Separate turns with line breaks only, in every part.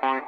Jones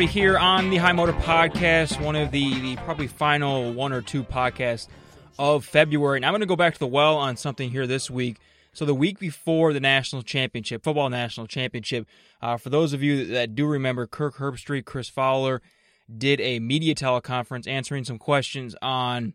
Dowdy here on the High Motor Podcast, one of the, the probably final one or two podcasts of February. And I'm going to go back to the well on something here this week. So the week before the national championship, football national championship, uh, for those of you that do remember, Kirk Herbstreit, Chris Fowler, did a media teleconference answering some questions on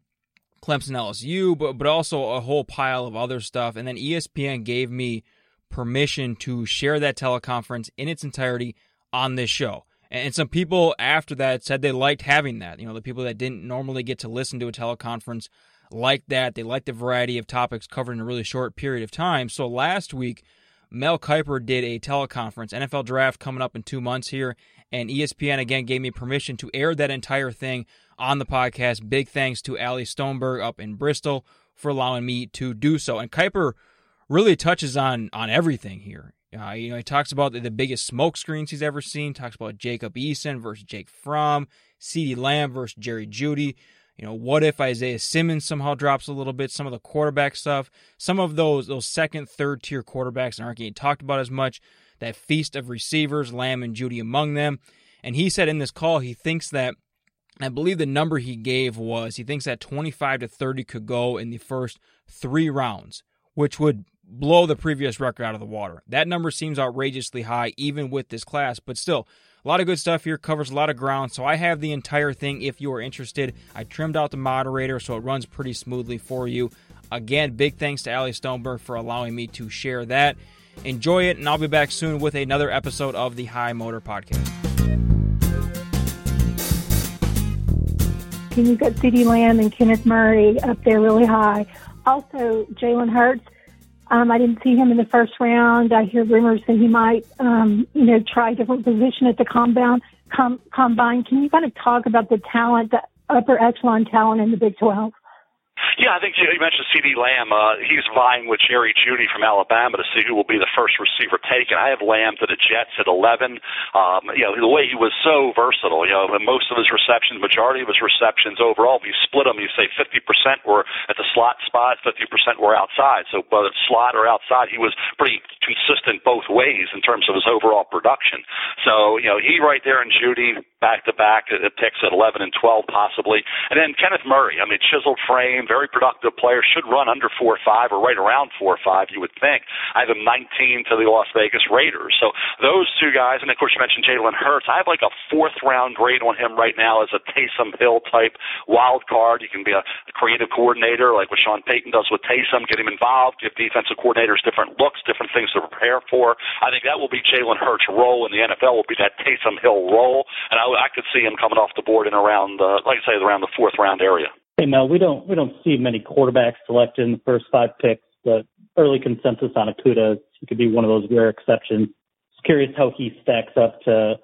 Clemson LSU, but but also a whole pile of other stuff. And then ESPN gave me permission to share that teleconference in its entirety on this show. And some people after that said they liked having that. You know, the people that didn't normally get to listen to a teleconference liked that. They liked the variety of topics covered in a really short period of time. So last week, Mel Kiper did a teleconference, NFL draft coming up in two months here, and ESPN again gave me permission to air that entire thing on the podcast. Big thanks to Allie Stoneberg up in Bristol for allowing me to do so. And Kiper really touches on on everything here. Uh, you know, he talks about the, the biggest smoke screens he's ever seen. Talks about Jacob Eason versus Jake Fromm, CeeDee Lamb versus Jerry Jeudy. You know, what if Isaiah Simmons somehow drops a little bit? Some of the quarterback stuff, some of those those second, third tier quarterbacks aren't getting talked about as much that feast of receivers, Lamb and Jeudy among them. And he said in this call he thinks that I believe the number he gave was he thinks that 25 to 30 could go in the first 3 rounds, which would blow the previous record out of the water. That number seems outrageously high even with this class, but still a lot of good stuff here, covers a lot of ground. So I have the entire thing if you are interested. I trimmed out the moderator so it runs pretty smoothly for you. Again, big thanks to Allie Stoneberg for allowing me to share that. Enjoy it, and I'll be back soon with another episode of the High Motor Podcast.
Can you get CeeDee Lamb and Kenneth Murray up there really high? Also, Jalen Hurts. Um, I didn't see him in the first round. I hear rumors that he might, um, you know, try a different position at the combine. Com- combine. Can you kind of talk about the talent, the upper echelon talent in the Big 12?
Yeah, I think you mentioned CeeDee Lamb. Uh, he's vying with Jerry Jeudy from Alabama to see who will be the first receiver taken. I have Lamb to the Jets at 11. Um, you know, the way he was so versatile, you know, most of his receptions, majority of his receptions overall, if you split them, you say 50% were at the slot spot, 50% were outside. So whether it's slot or outside, he was pretty consistent both ways in terms of his overall production. So, you know, he right there in Jeudy, back to back picks at 11 and 12 possibly. And then Kenneth Murray, I mean, chiseled frame, very productive player, should run under 4 or 5 or right around 4 or 5, you would think. I have him 19 to the Las Vegas Raiders. So those two guys, and of course you mentioned Jalen Hurts. I have like a fourth round grade on him right now as a Taysom Hill type wild card. You can be a creative coordinator like what Sean Payton does with Taysom, get him involved, give defensive coordinators different looks, different things to prepare for. I think that will be Jalen Hurts' role in the NFL will be that Taysom Hill role, and I, I could see him coming off the board in around, uh, like I say, around the fourth round area.
Hey Mel, we don't we don't see many quarterbacks selected in the first five picks, but early consensus on Okudah, he could be one of those rare exceptions. Just curious how he stacks up to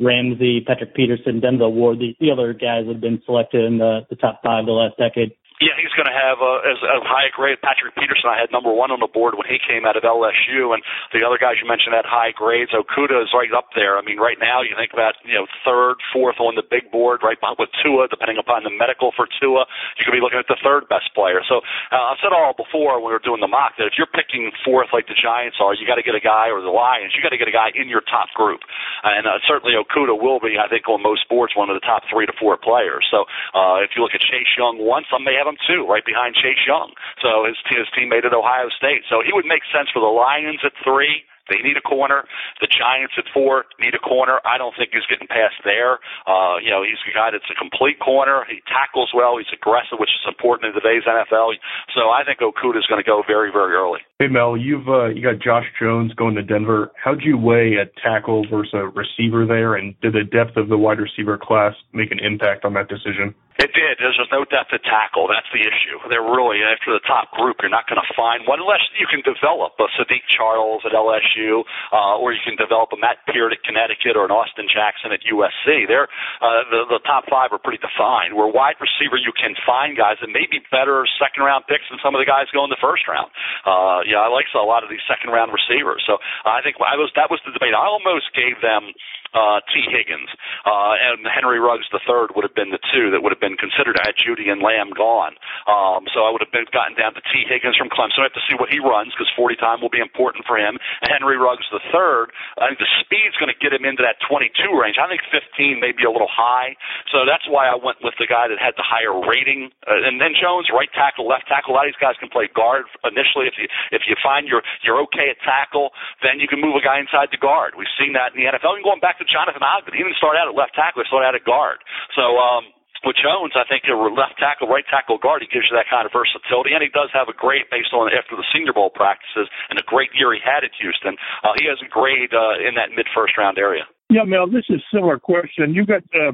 Ramsey, Patrick Peterson, Denzel Ward, the, the other guys that have been selected in the, the top five the last decade.
Yeah, he's going to have a, as a high grade. Patrick Peterson, I had number one on the board when he came out of LSU, and the other guys you mentioned had high grades. Okudah is right up there. I mean, right now you think about you know third, fourth on the big board, right behind with Tua, depending upon the medical for Tua, you could be looking at the third best player. So uh, I've said all before when we were doing the mock that if you're picking fourth like the Giants are, you got to get a guy or the Lions, you got to get a guy in your top group, and uh, certainly Okudah will be, I think, on most boards one of the top three to four players. So uh, if you look at Chase Young once, some may have him two, right behind Chase Young. So his his teammate at Ohio State. So he would make sense for the Lions at three. They need a corner. The Giants at four need a corner. I don't think he's getting past there. Uh, you know, he's a guy that's a complete corner. He tackles well. He's aggressive, which is important in today's NFL. So I think Okudah is going to go very, very early.
Hey Mel, you've uh, you got Josh Jones going to Denver. How'd you weigh a tackle versus a receiver there, and did the depth of the wide receiver class make an impact on that decision?
It did. There's just no depth at tackle. That's the issue. They're really after the top group. You're not going to find one unless you can develop a Saahdiq Charles at LSU, uh, or you can develop a Matt Peart at Connecticut or an Austin Jackson at USC. They're uh, the the top five are pretty defined. Where wide receiver, you can find guys that may be better second round picks than some of the guys go in the first round. Uh, yeah, I like a lot of these second round receivers. So I think I was that was the debate. I almost gave them uh, Tee Higgins, uh, and Henry Ruggs third would have been the two that would have been considered I had Jeudy and Lamb gone. Um, so I would have been gotten down to Tee Higgins from Clemson. I have to see what he runs because 40 time will be important for him. Henry Ruggs third, I think the speed's going to get him into that 22 range. I think 15 may be a little high, so that's why I went with the guy that had the higher rating. Uh, and then Jones, right tackle, left tackle. A lot of these guys can play guard initially. If you if you find you're you're okay at tackle, then you can move a guy inside the guard. We've seen that in the NFL. And going back to Jonathan Ogden, he didn't start out at left tackle; he started out at guard. So um, with Jones, I think a left tackle, right tackle guard, he gives you that kind of versatility, and he does have a great based on after the Senior Bowl practices and a great year he had at Houston. Uh, he has a grade uh, in that mid first round area.
Yeah, Mel, this is a similar question. You got uh,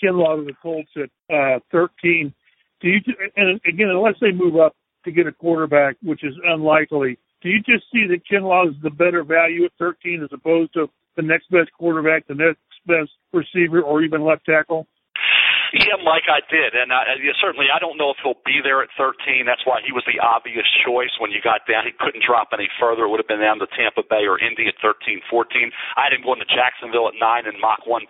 Kinlaw of the Colts at uh, 13. Do you? And again, unless they move up to get a quarterback, which is unlikely, do you just see that Kinlaw is the better value at 13 as opposed to the next best quarterback, the next best receiver, or even left tackle?
Yeah, Mike, I did, and I, yeah, certainly I don't know if he'll be there at 13. That's why he was the obvious choice when you got down. He couldn't drop any further. It would have been down to Tampa Bay or Indy at 13, 14. I didn't go into Jacksonville at nine and Mach 1.0,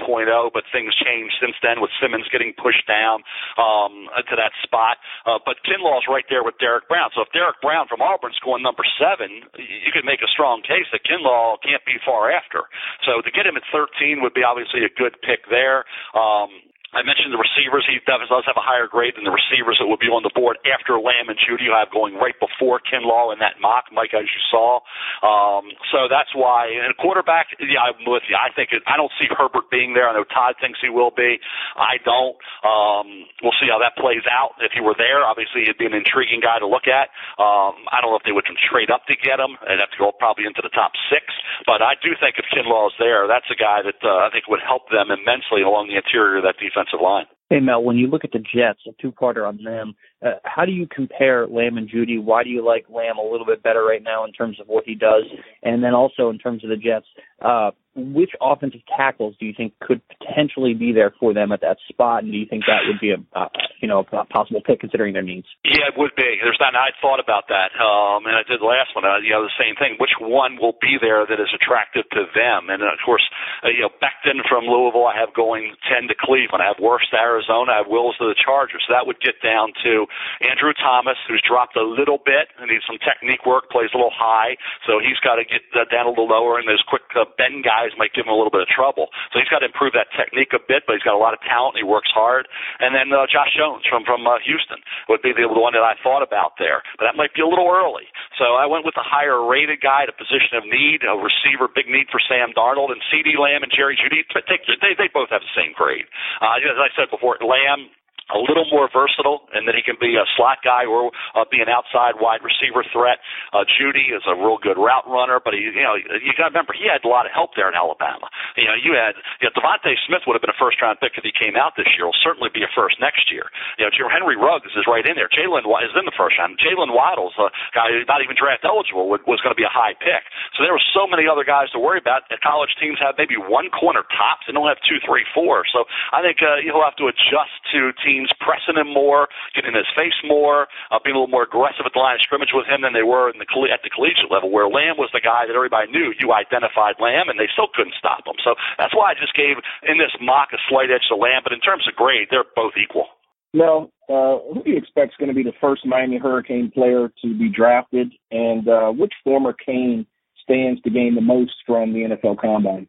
but things changed since then with Simmons getting pushed down um, to that spot. Uh, but Kinlaw's right there with Derrick Brown. So if Derrick Brown from Auburn's going number seven, you could make a strong case that Kinlaw can't be far after. So to get him at 13 would be obviously a good pick there. Um, I mentioned the receivers. He does have a higher grade than the receivers that would be on the board after Lamb and Jeudy. I have going right before Kinlaw in that mock, Mike, as you saw. Um, so that's why. And quarterback, yeah, I'm with you. I think it, I don't see Herbert being there. I know Todd thinks he will be. I don't. Um, we'll see how that plays out. If he were there, obviously he'd be an intriguing guy to look at. Um, I don't know if they would trade up to get him. They'd have to go probably into the top six. But I do think if Kinlaw's there, that's a guy that uh, I think would help them immensely along the interior of that defense line.
Hey Mel, when you look at the Jets, a two-parter on them, uh, how do you compare Lamb and Jeudy? Why do you like Lamb a little bit better right now in terms of what he does, and then also in terms of the Jets? Uh, which offensive tackles do you think could potentially be there for them at that spot, and do you think that would be a uh, you know a possible pick considering their needs?
Yeah, it would be. There's not. I thought about that, um, and I did the last one. Uh, you know, the same thing. Which one will be there that is attractive to them? And of course, uh, you know, Becton from Louisville, I have going ten to Cleveland. I have Wirfs to Arizona. I have Wills to the Chargers. So that would get down to Andrew Thomas, who's dropped a little bit and needs some technique work, plays a little high, so he's got to get uh, down a little lower. And those quick uh, bend guys might give him a little bit of trouble. So he's got to improve that technique a bit, but he's got a lot of talent. And he works hard. And then uh, Josh Jones from from uh, Houston would be the, the one that I thought about there, but that might be a little early. So I went with a higher rated guy, a position of need, a receiver, big need for Sam Darnold, and CeeDee Lamb and Jerry. Take, they they both have the same grade. Uh, as I said before, Lamb a little more versatile, and that he can be a slot guy or uh, be an outside wide receiver threat. Uh, Jeudy is a real good route runner, but he, you know, you got to remember he had a lot of help there in Alabama. You know, you had you know, DeVonta Smith would have been a first round pick if he came out this year. Will certainly be a first next year. You know, Henry Ruggs is right in there. Jalen is in the first round. Jaylen Waddle's a guy who's not even draft eligible was going to be a high pick. So there were so many other guys to worry about. The college teams have maybe one corner tops. They don't have two, three, four. So I think uh, he'll have to adjust to teams teams pressing him more, getting in his face more, uh, being a little more aggressive at the line of scrimmage with him than they were in the at the collegiate level, where Lamb was the guy that everybody knew. You identified Lamb, and they still couldn't stop him. So that's why I just gave in this mock a slight edge to Lamb. But in terms of grade, they're both equal.
Mel, uh, who do you expect is going to be the first Miami Hurricane player to be drafted, and uh, which former Cane stands to gain the most from the NFL Combine?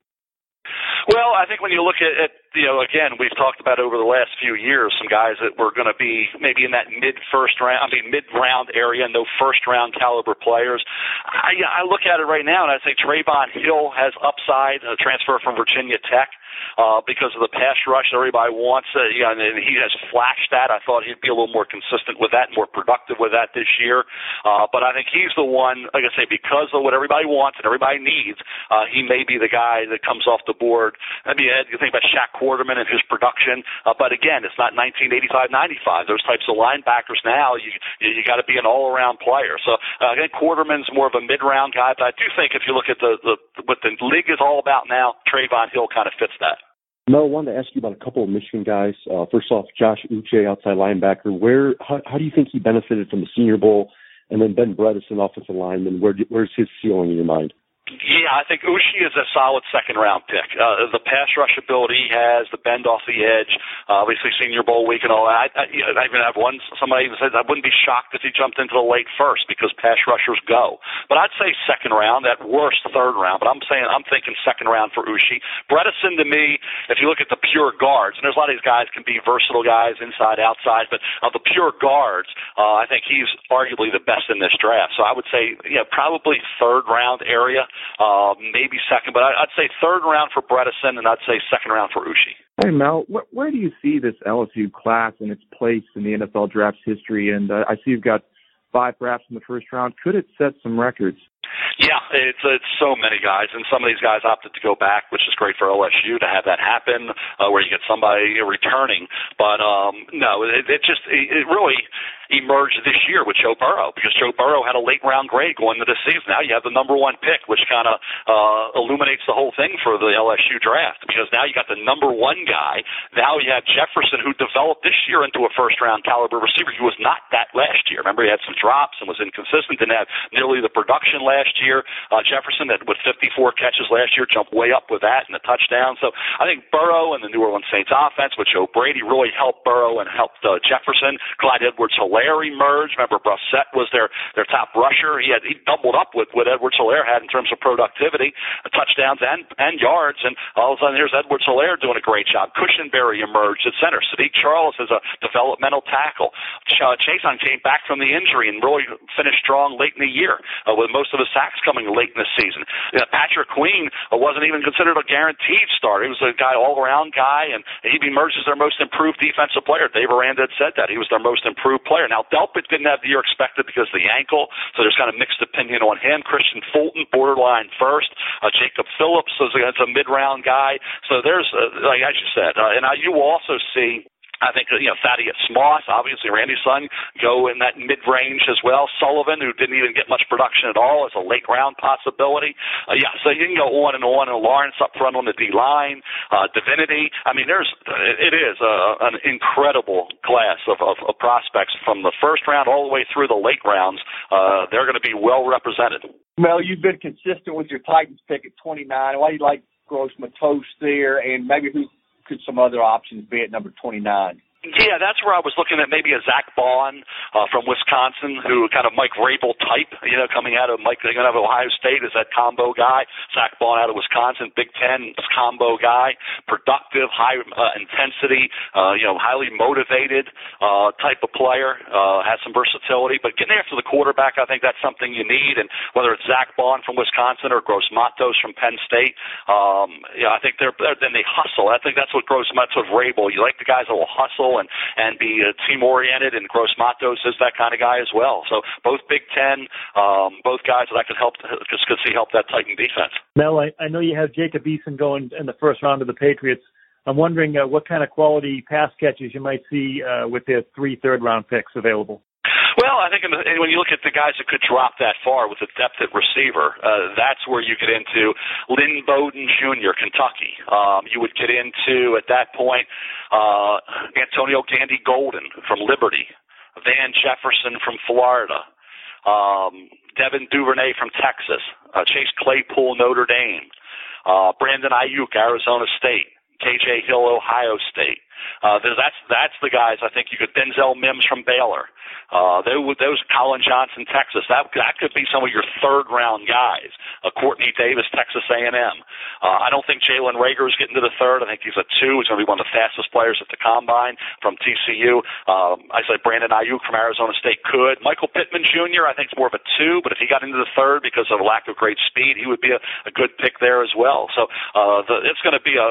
Well, I think when you look at, at you know, again, we've talked about over the last few years some guys that were going to be maybe in that mid first round, I mean mid round area, no first round caliber players. I, I look at it right now and I say Trevon Hill has upside, a transfer from Virginia Tech uh, because of the pass rush that everybody wants. Uh, you know, and he has flashed that. I thought he'd be a little more consistent with that, more productive with that this year. Uh, but I think he's the one, like I say, because of what everybody wants and everybody needs, uh, he may be the guy that comes off the board. I mean, you think about Shaq Quarterman and his production. Uh, but again, it's not 1985, 95. Those types of linebackers now, you you, you got to be an all-around player. So uh, think Quarterman's more of a mid-round guy, but I do think if you look at the, the what the league is all about now, Trevon Hill kind of fits that.
Mel, I wanted to ask you about a couple of Michigan guys. Uh, first off, Josh Uche, outside linebacker. Where, how, how do you think he benefited from the Senior Bowl? And then Ben Bredeson, offensive lineman. Where, where's his ceiling in your mind?
Yeah, I think Uche is a solid second round pick. Uh, the pass rush ability he has, the bend off the edge, uh, obviously Senior Bowl week and all that. I, I, I even have one. Somebody even said I wouldn't be shocked if he jumped into the late first because pass rushers go. But I'd say second round, at worst third round. But I'm saying I'm thinking second round for Uche. Bredeson to me, if you look at the pure guards, and there's a lot of these guys can be versatile guys inside outside, but of the pure guards, uh, I think he's arguably the best in this draft. So I would say, yeah, probably third round area uh, maybe second, but I, I'd say third round for Bredeson, and I'd say second round for Uche.
Hey Mel, wh- where do you see this LSU class and its place in the NFL draft's history? And uh, I see you've got five drafts in the first round. Could it set some records?
Yeah, it's it's so many guys, and some of these guys opted to go back, which is great for LSU to have that happen, uh, where you get somebody returning. But um, no, it, it just it, it really emerged this year with Joe Burrow because Joe Burrow had a late round grade going into the season. Now you have the number one pick, which kind of uh, illuminates the whole thing for the LSU draft because now you got the number one guy. Now you have Jefferson, who developed this year into a first round caliber receiver. He was not that last year. Remember, he had some drops and was inconsistent, didn't have nearly the production last year. Uh, Jefferson, that with 54 catches last year, jumped way up with that and a touchdown. So I think Burrow and the New Orleans Saints offense with Joe Brady really helped Burrow and helped uh, Jefferson. Clyde Edwards Helaire emerged. Remember, Brossette was their their top rusher. He had he doubled up with what Edwards Helaire had in terms of productivity, uh, touchdowns and and yards. And all of a sudden, here's Edwards Helaire doing a great job. Cushenberry emerged at center. Saahdiq Charles is a developmental tackle. Ch- uh, Chaisson came back from the injury and really finished strong late in the year uh, with most of his sacks coming late in the season. Know, Patrick Queen uh, wasn't even considered a guaranteed start. He was a guy all around guy, and he emerged as their most improved defensive player. Dave Aranda had said that he was their most improved player. Now Delpit didn't have the year expected because of the ankle, so there's kind of mixed opinion on him. Kristian Fulton, borderline first. Uh, Jacob Phillips is a, a mid-round guy. So there's, uh, like I just said, uh, and I, you will also see I think you know Thaddeus Moss, obviously Randy's son, go in that mid range as well. Sullivan, who didn't even get much production at all, is a late round possibility. Uh, yeah, so you can go on and on. And Lawrence up front on the D line, uh, Divinity. I mean, there's it is a, an incredible class of, of, of prospects from the first round all the way through the late rounds. Uh, they're going to be well represented.
Mel, you've been consistent with your Titans pick at 29. Why do you like Gross Matos there, and maybe who could some other options be at number 29?
Yeah, that's where I was looking at maybe a Zack Baun uh, from Wisconsin, who kind of Mike Vrabel type, you know, coming out of Mike, you know, Ohio State is that combo guy. Zack Baun out of Wisconsin, Big Ten combo guy, productive, high uh, intensity, uh, you know, highly motivated uh, type of player. Uh, has some versatility, but getting after the quarterback, I think that's something you need. And whether it's Zack Baun from Wisconsin or Gross Matos from Penn State, um, yeah, I think they're, they're then they hustle. I think that's what Gross Matos with Vrabel. You like the guys that will hustle and and be uh, team oriented. And Gross Matos is that kind of guy as well. So both Big Ten, um, both guys that I could help just could see help that Titan defense.
Mel, I, I know you have Jacob Eason going in the first round of the Patriots. I'm wondering uh, what kind of quality pass catches you might see uh, with their three third round picks available.
Well, I think in the, when you look at the guys that could drop that far with the depth at receiver, uh, that's where you get into Lynn Bowden Jr., Kentucky. Um, you would get into, at that point, uh, Antonio Gandy Golden from Liberty, Van Jefferson from Florida, um, Devin Duvernay from Texas, uh, Chase Claypool, Notre Dame, uh, Brandon Aiyuk, Arizona State, KJ Hill, Ohio State. Uh, that's that's the guys I think you could Denzel Mims from Baylor. Uh, those, those Collin Johnson, Texas. That that could be some of your third round guys. Uh, Quartney Davis, Texas A&M. Uh, I don't think Jalen Reagor is getting to the third. I think he's a two. He's going to be one of the fastest players at the combine from TCU. Um, I said Brandon Aiyuk from Arizona State could. Michael Pittman Jr. I think is more of a two, but if he got into the third because of lack of great speed, he would be a, a good pick there as well. So uh, the, it's going to be a,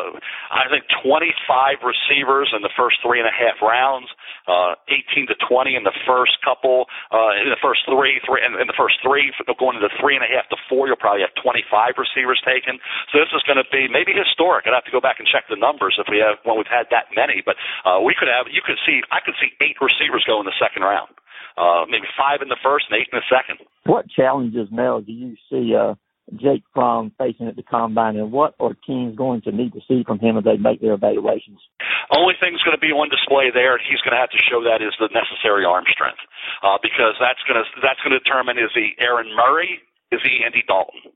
I think, 25 receivers in the first three and a half rounds, uh, 18 to 20 in the first couple, uh, in the first three, three, in, in the first three, going into three and a half to four, you'll probably have 25 receivers taken. So this is going to be maybe historic. I'd have to go back and check the numbers if we have when we've had that many, but uh, we could have. You could see, I could see eight receivers go in the second round. Uh, maybe five in the first and eight in the second.
What challenges, Mel, do you see uh, Jake Fromm facing at the combine, and what are teams going to need to see from him as they make their evaluations?
Only thing that's going to be on display there, and he's going to have to show that is the necessary arm strength, uh, because that's going to that's going to determine is he Aaron Murray, is he Andy Dalton.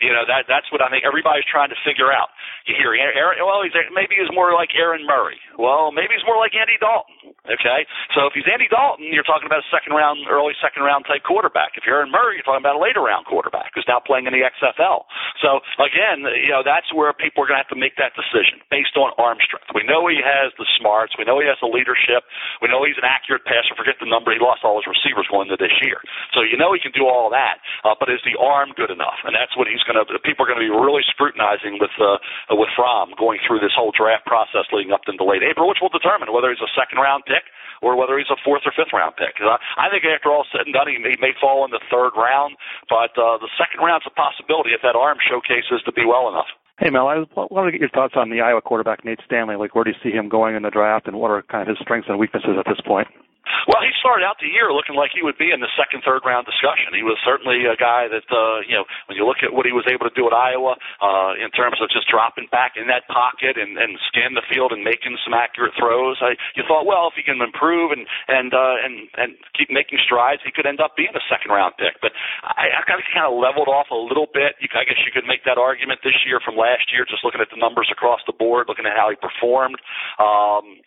You know that that's what I think everybody's trying to figure out. You hear Aaron, well, he's maybe he's more like Aaron Murray. Well, maybe he's more like Andy Dalton. Okay, so if he's Andy Dalton, you're talking about a second round, early second round type quarterback. If you're Aaron Murray, you're talking about a later round quarterback who's now playing in the XFL. So again, you know that's where people are going to have to make that decision based on arm strength. We know he has the smarts. We know he has the leadership. We know he's an accurate passer. Forget the number. He lost all his receivers going into this year. So you know he can do all that. Uh, but is the arm good enough? And that's what he's going to. People are going to be really scrutinizing with uh, with Fromm going through this whole draft process leading up into late April, which will determine whether he's a second round pick or whether he's a fourth or fifth round pick. I, I think after all said and done, he may, may fall in the third round, but uh, the second round's a possibility if that arm showcases to be well enough.
Hey Mel, I wanted to get your thoughts on the Iowa quarterback Nate Stanley. Like, where do you see him going in the draft, and what are kind of his strengths and weaknesses at this point?
Well, he started out the year looking like he would be in the second, third round discussion. He was certainly a guy that, uh, you know, when you look at what he was able to do at Iowa, uh, in terms of just dropping back in that pocket and, and scanning the field and making some accurate throws, I, you thought, well, if he can improve and and uh, and and keep making strides, he could end up being a second round pick. But I, I kind of kind of leveled off a little bit. You, I guess you could make that argument this year from last year, just looking at the numbers across the board, looking at how he performed. Um,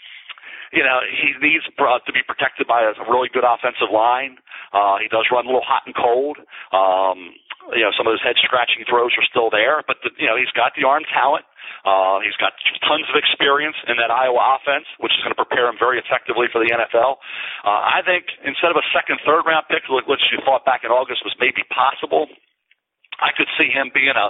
you know, he needs to be protected by a really good offensive line. Uh, he does run a little hot and cold. Um, you know, some of his head scratching throws are still there, but the, you know, he's got the arm talent. Uh, he's got tons of experience in that Iowa offense, which is going to prepare him very effectively for the NFL. Uh, I think instead of a second, third round pick, which you thought back in August was maybe possible, I could see him being a,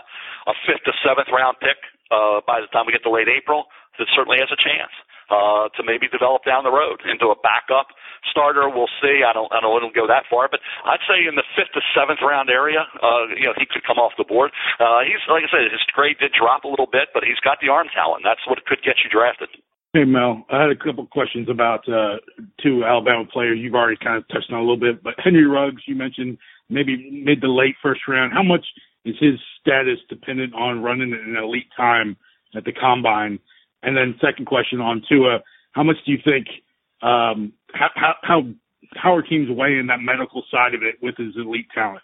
a fifth to seventh round pick uh, by the time we get to late April. That certainly has a chance uh, to maybe develop down the road into a backup starter. We'll see. I don't I don't want to go that far, but I'd say in the fifth to seventh round area, uh, you know, he could come off the board. Uh, he's like I said, his grade did drop a little bit, but he's got the arm talent. That's what could get you drafted.
Hey Mel, I had a couple questions about uh, two Alabama players. You've already kind of touched on a little bit, but Henry Ruggs, you mentioned maybe mid to late first round. How much is his status dependent on running an elite time at the combine? And then second question on Tua, how much do you think um, how how how are teams weighing that medical side of it with his elite talent?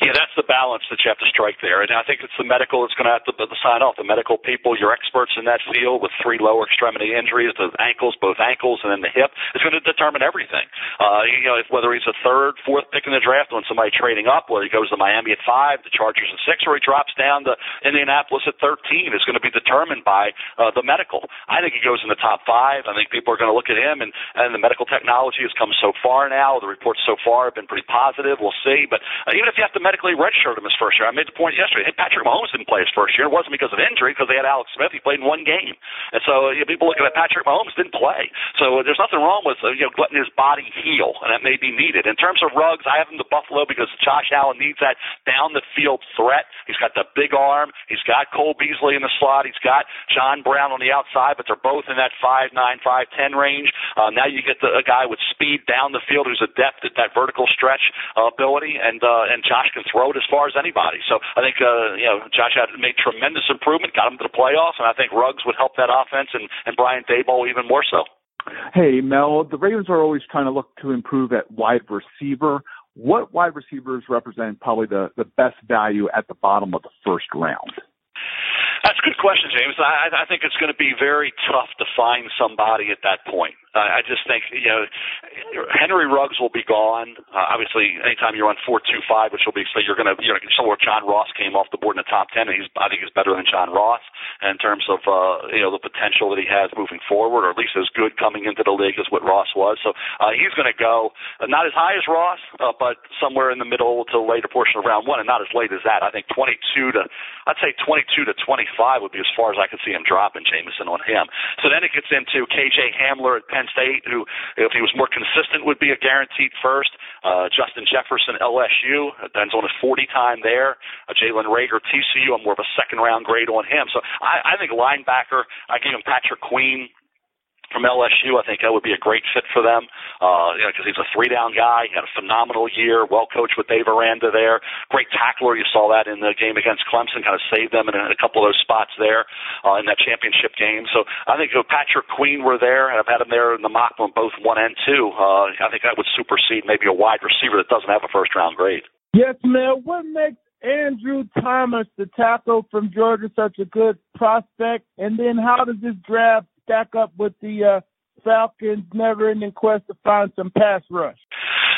Yeah, that's the balance that you have to strike there. And I think it's the medical that's going to have to, to sign off. The medical people, your experts in that field with three lower extremity injuries, the ankles, both ankles, and then the hip, is going to determine everything. Uh, you know, if, whether he's a third, fourth pick in the draft when somebody trading up, whether he goes to Miami at five, the Chargers at six, or he drops down to Indianapolis at 13 is going to be determined by uh, the medical. I think he goes in the top five. I think people are going to look at him, and, and the medical technology has come so far now. The reports so far have been pretty positive. We'll see. But uh, even if you have to medically redshirt him his first year. I made the point yesterday. Hey, Patrick Mahomes didn't play his first year. It wasn't because of injury, because they had Alex Smith. He played in one game, and so you know, people looking at Patrick Mahomes didn't play. So uh, there's nothing wrong with uh, you know letting his body heal, and that may be needed. In terms of Ruggs, I have him to Buffalo because Josh Allen needs that down the field threat. He's got the big arm. He's got Cole Beasley in the slot. He's got John Brown on the outside, but they're both in that five nine five ten range. Uh, now you get the, a guy with speed down the field who's adept at that vertical stretch uh, ability, and uh, and Josh can throw as far as anybody. So I think uh, you know Josh had made tremendous improvement, got him to the playoffs, and I think Ruggs would help that offense and and Brian Daboll even more so.
Hey Mel, the Ravens are always trying to look to improve at wide receiver. What wide receivers represent probably the the best value at the bottom of the first round?
That's a good question, James. I, I think it's going to be very tough to find somebody at that point. I, I just think you know Henry Ruggs will be gone. Uh, obviously, anytime you're on four two five, which will be so you're going to you know somewhere John Ross came off the board in the top ten, and he's I think he's better than John Ross in terms of uh, you know the potential that he has moving forward, or at least as good coming into the league as what Ross was. So uh, he's going to go uh, not as high as Ross, uh, but somewhere in the middle to later portion of round one, and not as late as that. I think 22 to I'd say 22 to twenty. 35 would be as far as I could see him dropping Jamison on him. So then it gets into KJ Hamler at Penn State, who, if he was more consistent, would be a guaranteed first. Uh, Justin Jefferson, LSU, depends on his 40 time there. Uh, Jalen Reagor, TCU, I'm more of a second round grade on him. So I, I think linebacker, I gave him Patrick Queen from LSU. I think that would be a great fit for them uh, you know, because he's a three down guy. He had a phenomenal year, well coached with Dave Aranda there. Great tackler. You saw that in the game against Clemson, kind of saved them in a couple of those spots there uh, in that championship game. So I think if Patrick Queen were there, and I've had him there in the mock on both one and two, uh, I think that would supersede maybe a wide receiver that doesn't have a first round grade.
Yes, man. What makes Andrew Thomas, the tackle from Georgia, such a good prospect? And then how does this draft stack up with the uh, Falcons' never-ending quest to find some pass rush?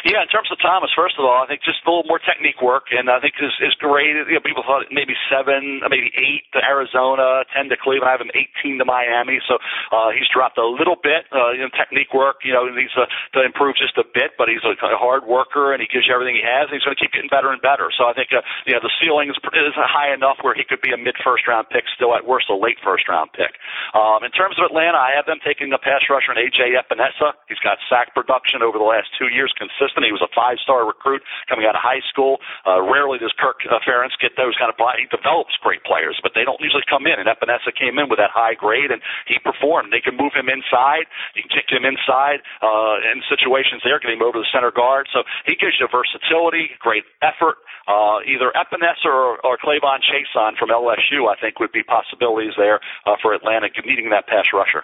Yeah, in terms of Thomas, first of all, I think just a little more technique work, and I think his, his grade. You know, people thought maybe seven, maybe eight to Arizona, ten to Cleveland. I have him eighteen to Miami, so uh, he's dropped a little bit. Uh, you know, technique work. You know, he's uh, to improve just a bit, but he's a, hard worker, and he gives you everything he has. And he's going to keep getting better and better. So I think uh, you know the ceiling is, is high enough where he could be a mid first round pick, still at worst a late first round pick. Um, in terms of Atlanta, I have them taking a pass rusher and AJ Epenesa. He's got sack production over the last two years consistent. He was a five star recruit coming out of high school. Uh, rarely does Kirk uh, Ferentz get those kind of play. He develops great players, but they don't usually come in. And Epenesa came in with that high grade, and he performed. They can move him inside. You can kick him inside uh, in situations there, getting him over to the center guard. So he gives you versatility, great effort. Uh, either Epenesa or, or K'Lavon Chaisson from LSU, I think, would be possibilities there uh, for Atlanta needing that pass rusher.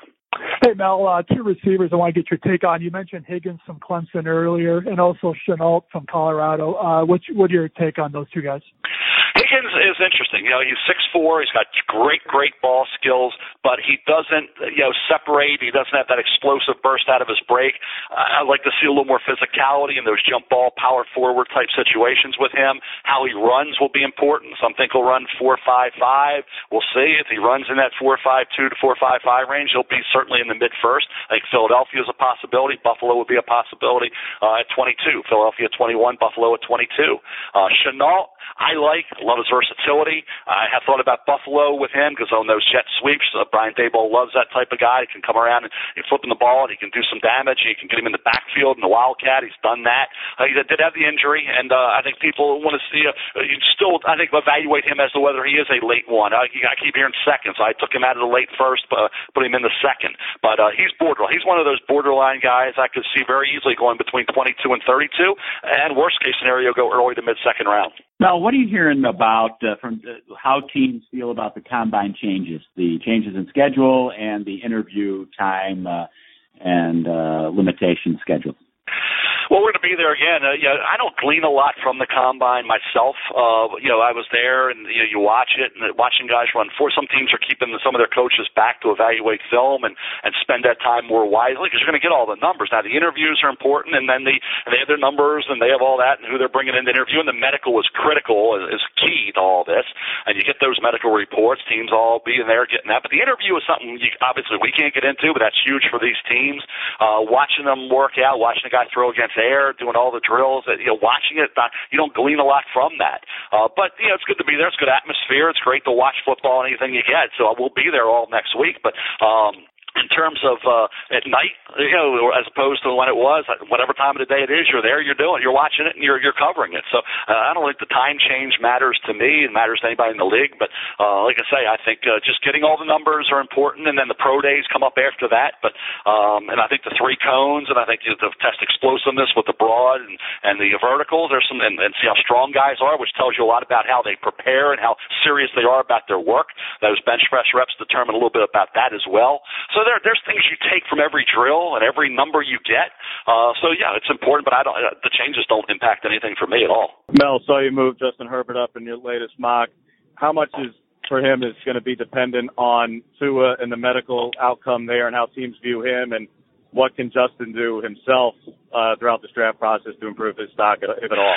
Hey, Mel, uh, two receivers I want to get your take on. You mentioned Higgins from Clemson earlier and also Shenault from Colorado. Uh, what your take on those two guys?
Higgins is interesting. You know, he's six four. He's got great, great ball skills, but he doesn't, you know, separate. He doesn't have that explosive burst out of his break. Uh, I'd like to see a little more physicality in those jump ball, power forward type situations with him. How he runs will be important. Some think he'll run four five five. We'll see if he runs in that four five two to four five five range. He'll be certainly in the mid first. I think Philadelphia is a possibility. Buffalo would be a possibility uh, at 22. Philadelphia at 21. Buffalo at 22. Uh, Shenault, I like. Love his versatility. I have thought about Buffalo with him because on those jet sweeps, uh, Brian Daboll loves that type of guy. He can come around and he's flipping the ball and he can do some damage. He can get him in the backfield in the Wildcat. He's done that. Uh, he did have the injury, and uh, I think people want to see. Uh, you still, I think, evaluate him as to whether he is a late one. Uh, I keep hearing second, so I took him out of the late first, uh, put him in the second. But uh, he's borderline. He's one of those borderline guys I could see very easily going between 22 and 32, and worst case scenario, go early to mid second round.
Now, what are you hearing about uh, from uh, how teams feel about the combine changes, the changes in schedule, and the interview time uh, and uh, limitation schedule?
Well, we're going to be there again. Uh, yeah, I don't glean a lot from the combine myself. Uh, you know, I was there, and you know, you watch it, and watching guys run. For some teams are keeping some of their coaches back to evaluate film and and spend that time more wisely because you're going to get all the numbers. Now, the interviews are important, and then the they have their numbers and they have all that, and who they're bringing in to interview. And the medical is critical, is key to all this. And you get those medical reports. Teams all being there getting that, but the interview is something you, obviously we can't get into, but that's huge for these teams. Uh, watching them work out, watching a guy throw against there, doing all the drills. You know, watching it, not, you don't glean a lot from that. Uh, but you know, it's good to be there. It's good atmosphere. It's great to watch football. And anything you get. So we'll be there all next week. But um, in terms of uh, at night, you know, as opposed to when it was, whatever time of the day it is, you're there, you're doing, you're watching it, and you're you're covering it. So uh, I don't think the time change matters to me, and matters to anybody in the league. But uh, like I say, I think uh, just getting all the numbers are important, and then the pro days come up after that. But um, and I think the three cones, and I think the test explosiveness with the broad and and the vertical. There's some and, and see how strong guys are, which tells you a lot about how they prepare and how serious they are about their work. Those bench press reps determine a little bit about that as well. So there, there's things you take from every drill and every number you get. Uh, so yeah, it's important, but I don't. Uh, the changes don't impact anything for me at all.
Mel, saw you move Justin Herbert up in your latest mock. How much is for him is going to be dependent on Tua and the medical outcome there, and how teams view him, and what can Justin do himself uh, throughout this draft process to improve his stock, if at all?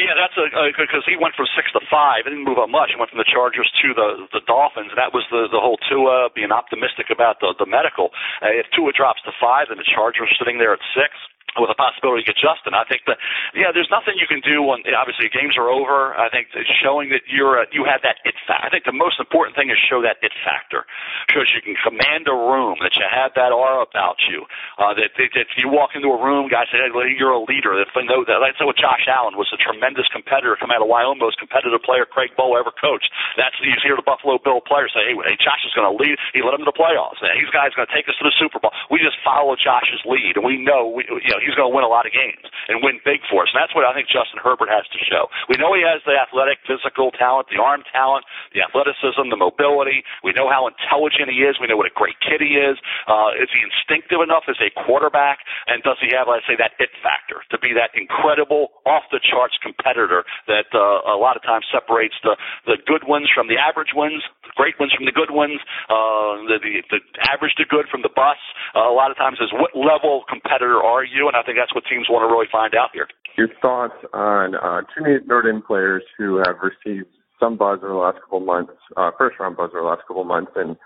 Yeah, that's because he went from six to five. He didn't move up much. He went from the Chargers to the the Dolphins. That was the the whole Tua being optimistic about the the medical. Uh, if Tua drops to five, then the Chargers sitting there at six with a possibility to get Justin. I think that yeah, there's nothing you can do when obviously games are over. I think that showing that you're a, you have that it factor. I think the most important thing is show that it factor. Shows you can command a room, that you have that aura about you. Uh, that, that, that if you walk into a room, guys say hey, you're a leader. That they know that. Say with Josh Allen was a tremendous competitor, come out of Wyoming, most competitive player Craig Bohl ever coached. That's you hear the Buffalo Bill players say, hey, hey Josh is going to lead. He led them to the playoffs. He's guy's going to take us to the Super Bowl. We just follow Josh's lead, and we know we you know he's going to win a lot of games and win big for us. And that's what I think Justin Herbert has to show. We know he has the athletic, physical talent, the arm talent, the athleticism, the mobility. We know how intelligent he is. We know what a great kid he is. Uh, is he instinctive enough as a quarterback? And does he have, let's say, that it factor to be that incredible, off the charts competitor that uh, a lot of times separates the the good ones from the average ones, the great ones from the good ones, uh, the, the the average to good from the bus. Uh, a lot of times is what level competitor are you? And I think that's what teams want to really find out here.
Your thoughts on uh, two Notre Dame players who have received some buzz in the last couple months, uh, first round buzz in the last couple months, and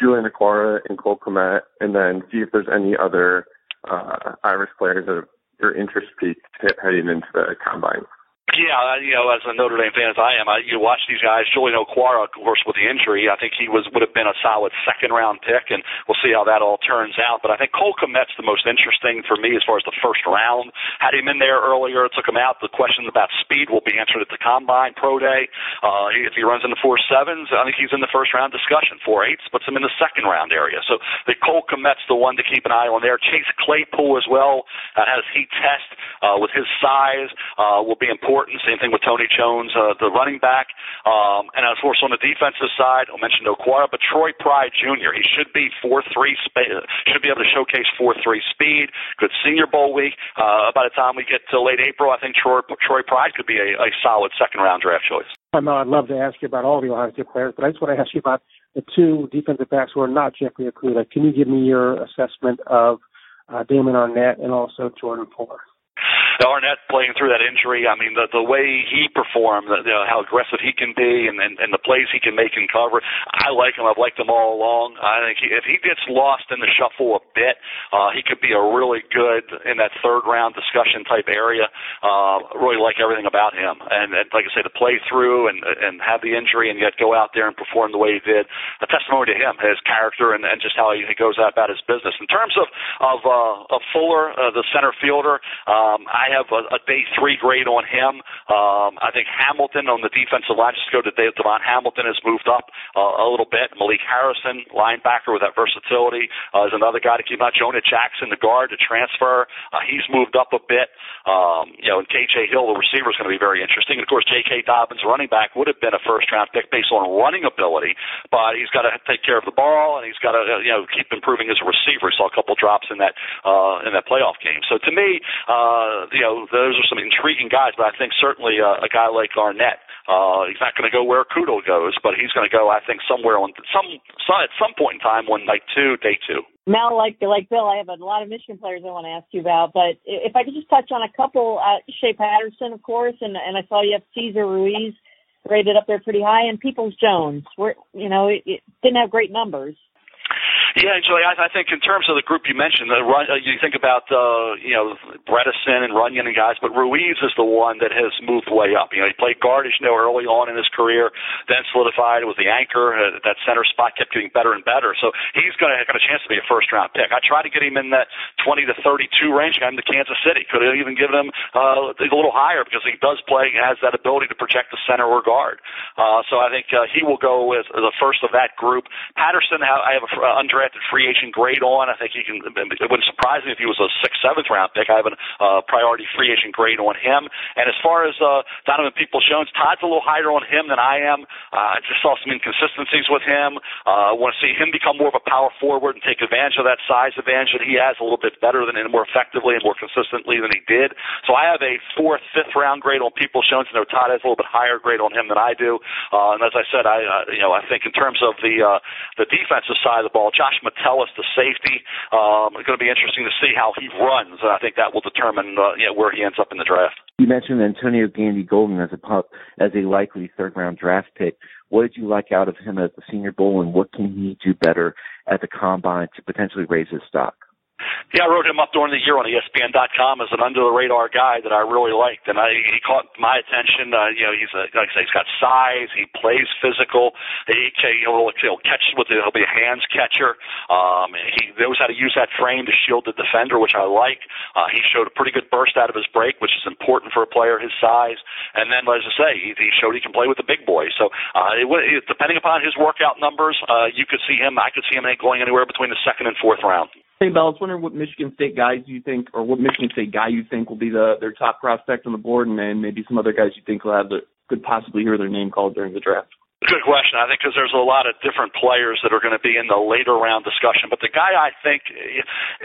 Julian Okwara and Cole Kmet, and then see if there's any other uh, Irish players that your interest peaked heading into the combine.
Yeah, you know, as a Notre Dame fan as I am, I, you watch these guys. Julian Okwara, of course, with the injury, I think he was would have been a solid second round pick, and we'll see how that all turns out. But I think Cole Kmet's the most interesting for me as far as the first round. Had him in there earlier, took him out. The question about speed will be answered at the combine pro day. Uh, if he runs in the four sevens, I think he's in the first round discussion. Four eights puts him in the second round area. So the Cole Kmet's the one to keep an eye on there. Chase Claypool as well uh, has heat test uh, with his size uh, will be important important. Same thing with Tony Jones, uh, the running back. Um, and of course, on the defensive side, I mentioned Okwara, but Troy Pride Jr. He should be four three sp- should be able to showcase four three speed. Good Senior Bowl week. Uh, by the time we get to late April, I think Troy Troy Pride could be a, a solid second round draft choice.
I know I'd love to ask you about all the Ohio State players, but I just want to ask you about the two defensive backs who are not Jeffrey Okudah. Can you give me your assessment of uh, Damon Arnette and also Jordan Fuller?
Arnette playing through that injury, I mean, the the way he performed, the, know, how aggressive he can be, and, and and the plays he can make and cover, I like him. I've liked him all along. I think he, if he gets lost in the shuffle a bit, uh, he could be a really good in that third round discussion type area. Uh, really like everything about him, and, and like I say, to play through and and have the injury and yet go out there and perform the way he did, a testimony to him, his character, and, and just how he, he goes about his business. In terms of of uh, of Fuller, uh, the center fielder, um, have a, a day three grade on him. Um, I think Hamilton on the defensive line, just go to Dave DaVon Hamilton has moved up uh, a little bit. Malik Harrison, linebacker with that versatility, uh, is another guy to keep out. Jonah Jackson, the guard, to transfer. Uh, he's moved up a bit. Um, you know, and KJ Hill, the receiver, is going to be very interesting. And of course, J.K. Dobbins, running back, would have been a first round pick based on running ability, but he's got to take care of the ball and he's got to, you know, keep improving as a receiver. Saw a couple drops in that uh, in that playoff game. So to me, uh, you know, those are some intriguing guys. But I think certainly uh, a guy like Arnette, uh, he's not going to go where Kudo goes, but he's going to go, I think, somewhere on some, some at some point in time on night two, day two.
Mel, like like Bill, I have a lot of Michigan players I want to ask you about, but if I could just touch on a couple, uh, Shea Patterson, of course, and and I saw you have Cesar Ruiz rated up there pretty high, and Peoples Jones, where you know it, it didn't have great numbers,
yeah, Julie, I, I think in terms of the group you mentioned, the run, uh, you think about uh, you know Bredeson and Runyan and guys, but Ruiz is the one that has moved way up. You know, he played guard, as you know, early on in his career, then solidified with the anchor. Uh, that center spot kept getting better and better, so he's going to have a chance to be a first round pick. I tried to get him in that 20 to 32 range. Him to Kansas City. Could have even given him uh, a little higher because he does play, and has that ability to project the center or guard. Uh, so I think uh, he will go with the first of that group. Patterson, I have a uh, under undrafted free agent grade on. I think he can. It wouldn't surprise me if he was a sixth, seventh round pick. I have a uh, priority free agent grade on him. And as far as uh, Donovan Peoples Jones, Todd's a little higher on him than I am. Uh, I just saw some inconsistencies with him. Uh, I want to see him become more of a power forward and take advantage of that size advantage that he has a little bit better than and more effectively and more consistently than he did. So I have a fourth, fifth round grade on Peoples Jones, and Todd has a little bit higher grade on him than I do. Uh, and as I said, I uh, you know I think in terms of the uh, the defensive side of the ball, Josh Metellus, the safety. Um, it's going to be interesting to see how he runs. And I think that will determine uh, you know, where he ends up in the draft.
You mentioned Antonio Gandy Golden as a as a likely third round draft pick. What did you like out of him at the Senior Bowl, and what can he do better at the combine to potentially raise his stock?
Yeah, I wrote him up during the year on ESPN.com as an under the radar guy that I really liked, and I, he caught my attention. Uh, you know, he's a, like I say, he's got size. He plays physical. He you know, he'll catch with it. He'll be a hands catcher. Um, he knows how to use that frame to shield the defender, which I like. Uh, he showed a pretty good burst out of his break, which is important for a player his size. And then, as I say, he, he showed he can play with the big boys. So, uh, it, depending upon his workout numbers, uh, you could see him. I could see him going anywhere between the second and fourth round.
Hey, Mel, I was wondering what Michigan State guys you think, or what Michigan State guy you think will be the their top prospect on the board, and then maybe some other guys you think will have the could possibly hear their name called during the draft.
Good question. I think because there's a lot of different players that are going to be in the later round discussion. But the guy I think,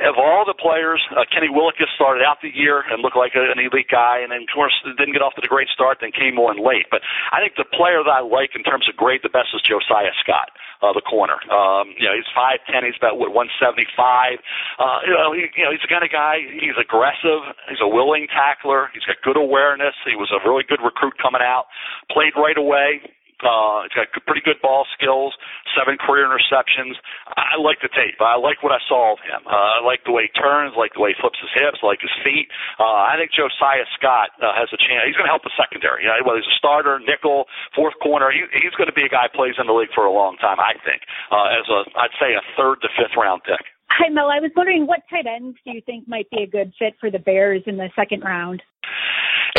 of all the players, uh, Kenny Willekes started out the year and looked like an elite guy, and then of course didn't get off to the great start, then came on late. But I think the player that I like in terms of grade the best is Josiah Scott, uh, the corner. Um, you know, he's five ten. He's about what 175. Uh, you know, he, you know, he's the kind of guy. He's aggressive. He's a willing tackler. He's got good awareness. He was a really good recruit coming out. Played right away uh, he's got pretty good ball skills, seven career interceptions. I like the tape. I like what I saw of him. Uh, I like the way he turns, like the way he flips his hips, like his feet. Uh, I think Josiah Scott uh, has a chance. He's going to help the secondary. You know, whether he's a starter, nickel, fourth corner, he, he's going to be a guy who plays in the league for a long time. I think uh, as a, I'd say a third to fifth round pick.
Hi, Mel. I was wondering what tight ends do you think might be a good fit for the Bears in the second round?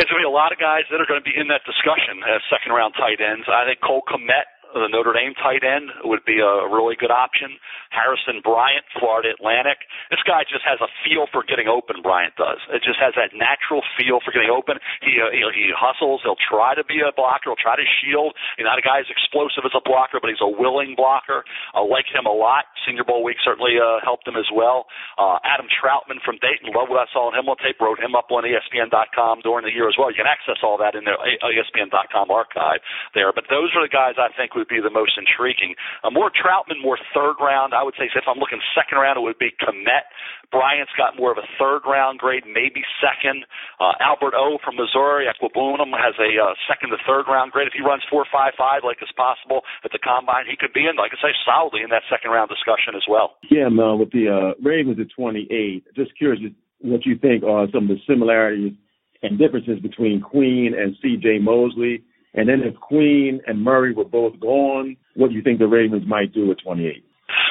There's going to be a lot of guys that are going to be in that discussion as second round tight ends. I think Cole Kmet the Notre Dame tight end would be a really good option. Harrison Bryant, Florida Atlantic. This guy just has a feel for getting open. Bryant does. It just has that natural feel for getting open. He uh, he, he hustles. He'll try to be a blocker. He'll try to shield. He's not a guy who's explosive as a blocker, but he's a willing blocker. I like him a lot. Senior Bowl week certainly uh, helped him as well. Uh, Adam Trautman from Dayton. Love what I saw on him on tape. Wrote him up on ESPN.com during the year as well. You can access all that in the ESPN.com archive there. But those are the guys I think would be the most intriguing. Uh, more Trautman, more third round. I would say if I'm looking second round, it would be Kmet. Bryant's got more of a third round grade, maybe second. Uh, Albert O from Missouri, Okwuegbunam has a uh, second to third round grade. If he runs four five five like is possible at the combine, he could be in, like I say, solidly in that second round discussion as well.
Yeah, Mel, with the uh, Ravens at 28, just curious what you think are some of the similarities and differences between Queen and C.J. Mosley and then if Queen and Murray were both gone, what do you think the Ravens might do at 28?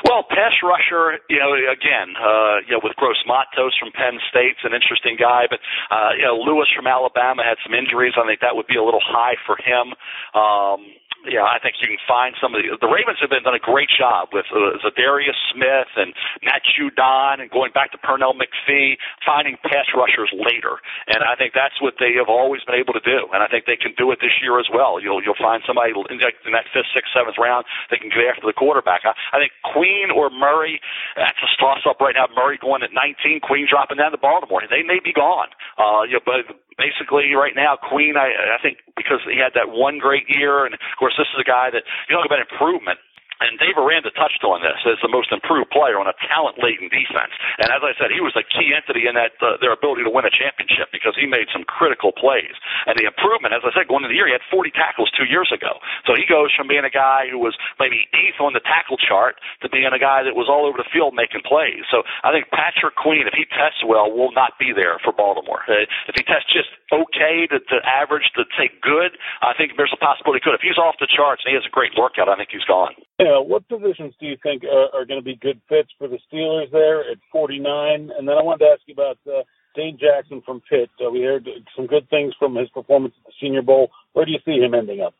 Well, pass rusher, you know, again, uh, you know, with Gross Matos from Penn State's an interesting guy, but uh, you know, Lewis from Alabama had some injuries. I think that would be a little high for him. Um, yeah, I think you can find some of the the Ravens have been done a great job with uh, Za'Darius Smith and Matt Judon and going back to Pernell McPhee, finding pass rushers later, and I think that's what they have always been able to do, and I think they can do it this year as well. You'll you'll find somebody in that fifth, sixth, seventh round they can get after the quarterback. I, I think Queen or Murray, that's a toss up right now. Murray going at 19, Queen dropping down to Baltimore. They may be gone, uh, you but basically right now, Queen, I, I think because he had that one great year, and of course this is a guy that you talk about improvement. And Dave Aranda touched on this as the most improved player on a talent-laden defense. And as I said, he was a key entity in that uh, their ability to win a championship because he made some critical plays. And the improvement, as I said, going into the year, he had 40 tackles two years ago. So he goes from being a guy who was maybe eighth on the tackle chart to being a guy that was all over the field making plays. So I think Patrick Queen, if he tests well, will not be there for Baltimore. Uh, if he tests just okay to, to average to say good, I think there's a possibility he could. If he's off the charts and he has a great workout, I think he's gone.
Yeah, what positions do you think are, are going to be good fits for the Steelers there at 49? And then I wanted to ask you about uh, Dane Jackson from Pitt. Uh, we heard some good things from his performance at the Senior Bowl. Where do you see him ending up?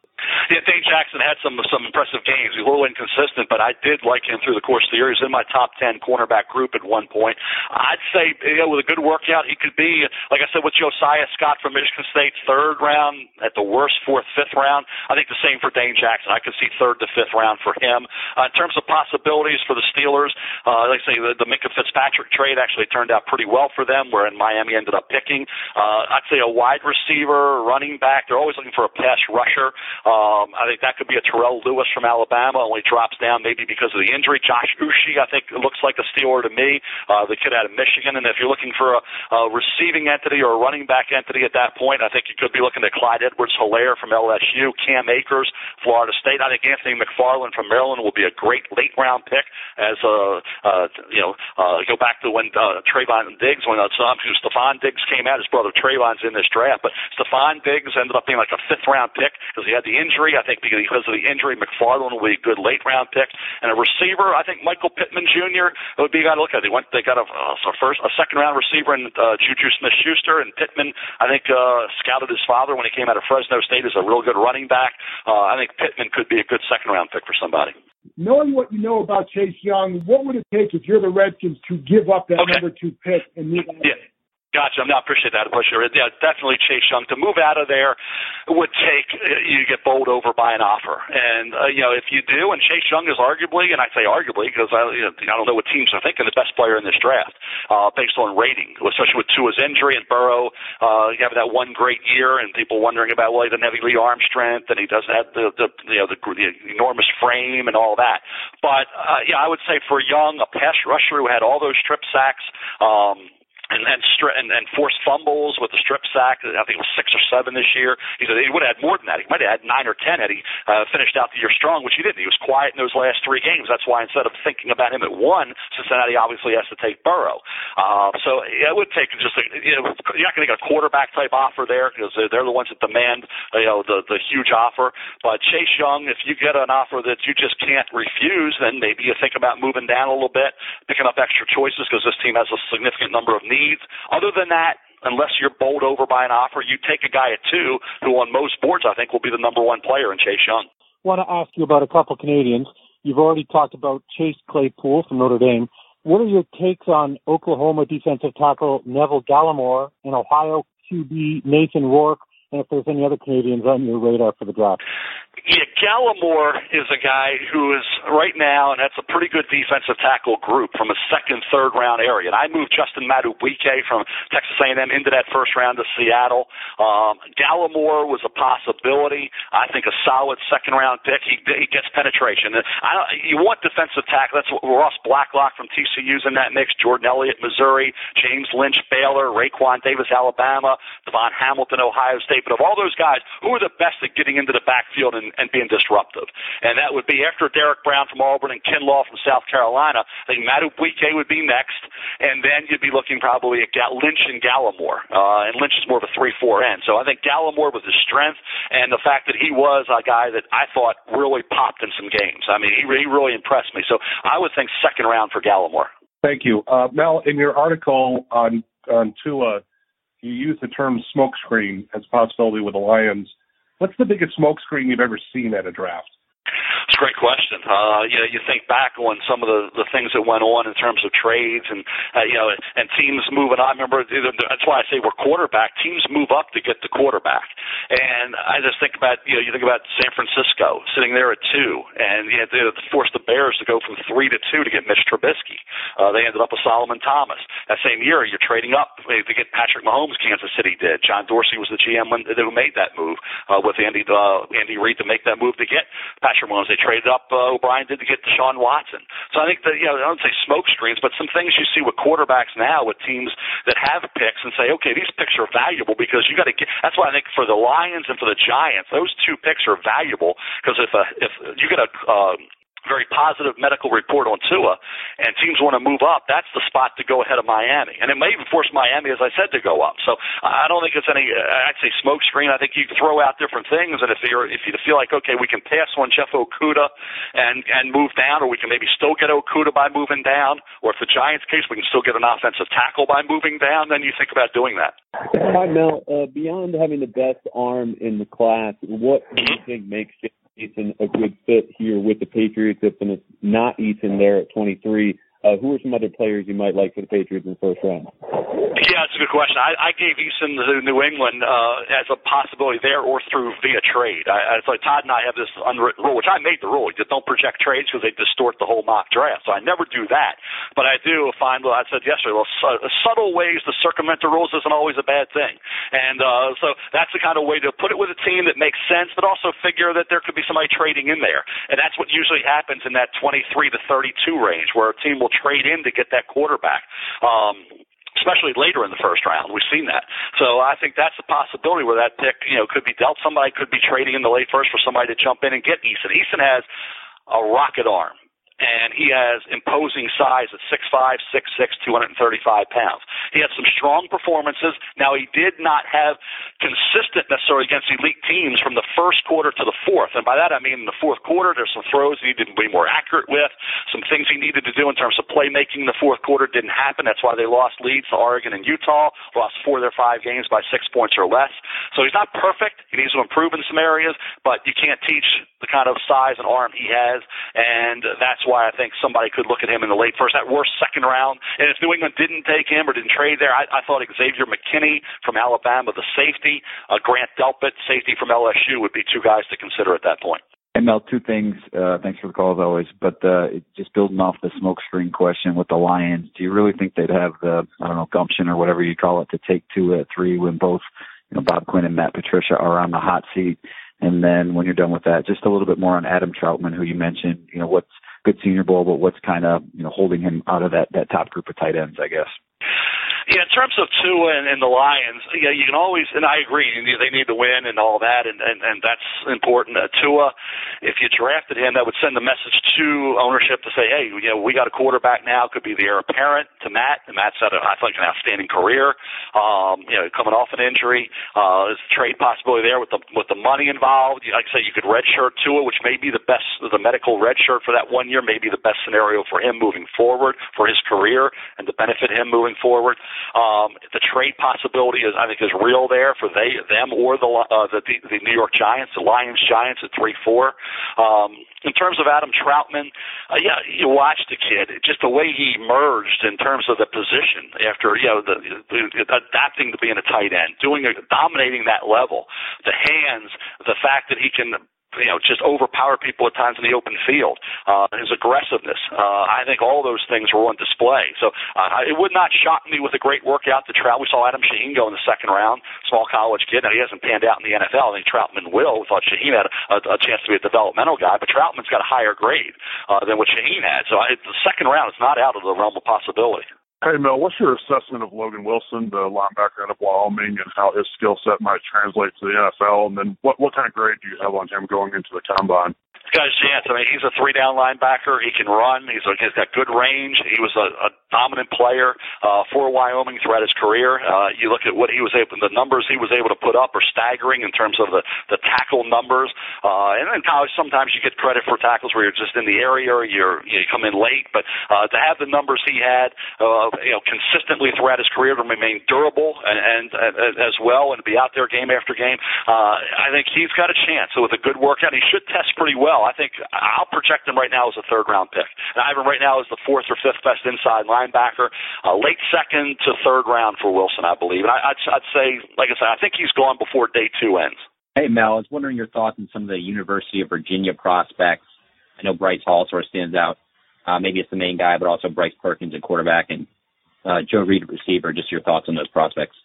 Dane Jackson had some some impressive games. He's a little inconsistent, but I did like him through the course of the year. He's in my top ten cornerback group at one point. I'd say, you know, with a good workout, he could be, like I said, with Josiah Scott from Michigan State, third round at the worst, fourth, fifth round. I think the same for Dane Jackson. I could see third to fifth round for him. Uh, in terms of possibilities for the Steelers, uh, like I say, the, the Minkah Fitzpatrick trade actually turned out pretty well for them, wherein Miami ended up picking. Uh, I'd say a wide receiver, running back. They're always looking for a pass rusher. Uh, Um, I think that could be a Terrell Lewis from Alabama, only drops down maybe because of the injury. Josh Uche, I think, looks like a Steeler to me. Uh, the kid out of Michigan. And if you're looking for a, a receiving entity or a running back entity at that point, I think you could be looking at Clyde Edwards Helaire from LSU, Cam Akers, Florida State. I think Anthony McFarland from Maryland will be a great late round pick as a, uh, you know, uh, go back to when uh, Trevon Diggs, when uh, Stefon Diggs came out, his brother Trevon's in this draft, but Stefon Diggs ended up being like a fifth round pick because he had the injury. I think because of the injury, McFarland will be a good late round pick. And a receiver, I think Michael Pittman Jr. would be a guy to look at. They went, they got a, a first, a second round receiver in uh, Juju Smith-Schuster, and Pittman, I think, uh, scouted his father when he came out of Fresno State as a real good running back. Uh, I think Pittman could be a good second round pick for somebody.
Knowing what you know about Chase Young, what would it take if you're the Redskins to give up that
Okay.
number two pick and move on?
Yeah. Gotcha. No, I appreciate that, Busher. Yeah, definitely Chase Young. To move out of there would take uh, you get bowled over by an offer, and uh, you know if you do, and Chase Young is arguably, and I say arguably because I, you know, I don't know what teams are thinking, the best player in this draft uh, based on rating, especially with Tua's injury and Burrow. Uh, have that one great year, and people wondering about well, he doesn't have elite arm strength, and he doesn't have the, the you know the, the enormous frame and all that. But uh, yeah, I would say for Young, a pass rusher who had all those strip sacks. Um, and and, stri- and and forced fumbles with the strip sack. I think it was six or seven this year. He said he would have had more than that. He might have had nine or ten had he uh, finished out the year strong, which he didn't. He was quiet in those last three games. That's why instead of thinking about him at one, Cincinnati obviously has to take Burrow. Uh, so it would take just a, you know you're not going to get a quarterback type offer there because they're, they're the ones that demand you know the the huge offer. But Chase Young, if you get an offer that you just can't refuse, then maybe you think about moving down a little bit, picking up extra choices because this team has a significant number of needs. Other than that, unless you're bowled over by an offer, you take a guy at two who on most boards I think will be the number one player in Chase Young.
I want to ask you about a couple Canadians. You've already talked about Chase Claypool from Notre Dame. What are your takes on Oklahoma defensive tackle Neville Gallimore and Ohio QB Nathan Rourke, and if there's any other Canadians on your radar for the draft?
Yeah, Gallimore is a guy who is right now, and that's a pretty good defensive tackle group from a second, third round area. And I moved Justin Madubuike from Texas A&M into that first round to Seattle. Um, Gallimore was a possibility. I think a solid second round pick. He, he gets penetration. And I don't, you want defensive tackle. That's what Ross Blacklock from TCU's in that mix. Jordan Elliott, Missouri. James Lynch, Baylor. Raekwon Davis, Alabama. DaVon Hamilton, Ohio State. But of all those guys, who are the best at getting into the backfield and, and being disruptive? And that would be after Derrick Brown from Auburn and Kinlaw from South Carolina. I think Madubuike would be next, and then you'd be looking probably at Lynch and Gallimore. Uh, and Lynch is more of a three-four end. So I think Gallimore was his strength, and the fact that he was a guy that I thought really popped in some games. I mean, he, he really impressed me. So I would think second round for Gallimore.
Thank you. Uh, Mel, in your article on, on Tua, you used the term smokescreen as a possibility with the Lions. What's the biggest smokescreen you've ever seen at a draft?
Great question. Uh, you know, you think back on some of the the things that went on in terms of trades and uh, you know and teams moving. I remember that's why I say we're quarterback. Teams move up to get the quarterback, and I just think about you know you think about San Francisco sitting there at two, and you know, they had to force the Bears to go from three to two to get Mitch Trubisky. Uh, they ended up with Solomon Thomas. That same year, you're trading up to get Patrick Mahomes. Kansas City did. John Dorsey was the GM when, who made that move uh, with Andy uh, Andy Reid to make that move to get Patrick Mahomes. They traded up uh, O'Brien did to get Deshaun Watson. So I think that you know I don't say smoke screens, but some things you see with quarterbacks now with teams that have picks and say, okay, these picks are valuable because you got to get. That's why I think for the Lions and for the Giants, those two picks are valuable because if a, if you get a um, very positive medical report on Tua, and teams want to move up, that's the spot to go ahead of Miami. And it may even force Miami, as I said, to go up. So I don't think it's any, I'd say smoke screen. I think you throw out different things, and if you're, if you feel like, okay, we can pass on Jeff Okudah and, and move down, or we can maybe still get Okudah by moving down, or if the Giants case, we can still get an offensive tackle by moving down, then you think about doing that.
Hi, Mel. Uh, beyond having the best arm in the class, what do you think makes Jason Eason a good fit here with the Patriots if it's not Eason there at 23?
Uh, who are some other players you might like for the Patriots in the first round?
Yeah, it's a good question. I, I gave Eason to New England uh, as a possibility there or through via trade. I, I, so Todd and I have this unwritten rule, which I made the rule. You don't project trades because they distort the whole mock draft. So I never do that. But I do find, well, I said yesterday, well, su- subtle ways to circumvent the rules isn't always a bad thing. And uh, so that's the kind of way to put it with a team that makes sense, but also figure that there could be somebody trading in there. And that's what usually happens in that 23 to 32 range, where a team will trade in to get that quarterback. Um, especially later in the first round. We've seen that. So I think that's a possibility where that pick, you know, could be dealt. Somebody could be trading in the late first for somebody to jump in and get Eason. Eason has a rocket arm and he has imposing size at 6'5", 6'6", 235 pounds. He had some strong performances. Now, he did not have consistent necessarily against elite teams from the first quarter to the fourth. And by that, I mean in the fourth quarter, there's some throws he needed to be more accurate with, some things he needed to do in terms of playmaking in the fourth quarter didn't happen. That's why they lost leads to Oregon and Utah, lost four of their five games by six points or less. So he's not perfect. He needs to improve in some areas, but you can't teach the kind of size and arm he has, and that's why I think somebody could look at him in the late first, that worst second round. And if New England didn't take him or didn't trade there, I, I thought Xavier McKinney from Alabama, the safety, uh, Grant Delpit, safety from LSU, would be two guys to consider at that point.
Hey Mel, two things. Uh, thanks for the call as always. But uh, just building off the smokescreen question with the Lions, do you really think they'd have the I don't know gumption or whatever you call it to take two at three when both you know Bob Quinn and Matt Patricia are on the hot seat? And then when you're done with that, just a little bit more on Adam Trautman, who you mentioned. You know what's good Senior Bowl, but what's kind of you know holding him out of that that top group of tight ends, I guess.
Yeah, in terms of Tua and, and the Lions, yeah, you can always, and I agree, they need to win and all that, and and, and that's important. Uh, Tua, if you drafted him, that would send a message to ownership to say, hey, you know, we got a quarterback now. Could be the heir apparent to Matt, and Matt's had, a, I think, an outstanding career. Um, you know, coming off an injury, uh, there's a trade possibility there with the with the money involved. Like I say, you could redshirt Tua, which may be the best, the medical redshirt for that one year, may be the best scenario for him moving forward for his career and to benefit him moving forward. Um, the trade possibility is, I think, is real there for they, them, or the uh, the, the New York Giants, the Lions Giants at three four. Um, in terms of Adam Trautman, uh, yeah, you watch the kid, just the way he emerged in terms of the position after you know the, the, adapting to being a tight end, doing a, dominating that level, the hands, the fact that he can you know, just overpower people at times in the open field. Uh, his aggressiveness. Uh, I think all those things were on display. So uh, it would not shock me with a great workout to Trout. We saw Adam Shaheen go in the second round, small college kid. Now he hasn't panned out in the NFL. I think Trautman will. We thought Shaheen had a, a chance to be a developmental guy, but Trautman's got a higher grade uh, than what Shaheen had. So I, the second round is not out of the realm of possibility.
Hey Mel, what's your assessment of Logan Wilson, the linebacker out of Wyoming, and how his skill set might translate to the NFL? And then what what kind of grade do you have on him going into the combine?
He's got a chance. I mean, he's a three down linebacker. He can run. He's a, he's got good range. He was a, a dominant player uh, for Wyoming throughout his career. Uh, you look at what he was able, the numbers he was able to put up are staggering in terms of the the tackle numbers. Uh, and in college, sometimes you get credit for tackles where you're just in the area or you're you, come in late. But uh, to have the numbers he had, uh, you know, consistently throughout his career to remain durable and, and, and as well and be out there game after game, uh, I think he's got a chance. So with a good workout, he should test pretty well. I think I'll project him right now as a third round pick. And I have him right now as the fourth or fifth best inside linebacker, uh, late second to third round for Wilson, I believe. And I, I'd, I'd say, like I said, I think he's gone before day two ends.
Hey Mel, I was wondering your thoughts on some of the University of Virginia prospects. I know Bryce Hall sort of stands out. Uh, maybe it's the main guy, but also Bryce Perkins at quarterback and uh, Joe Reed receiver. Just your thoughts on those prospects.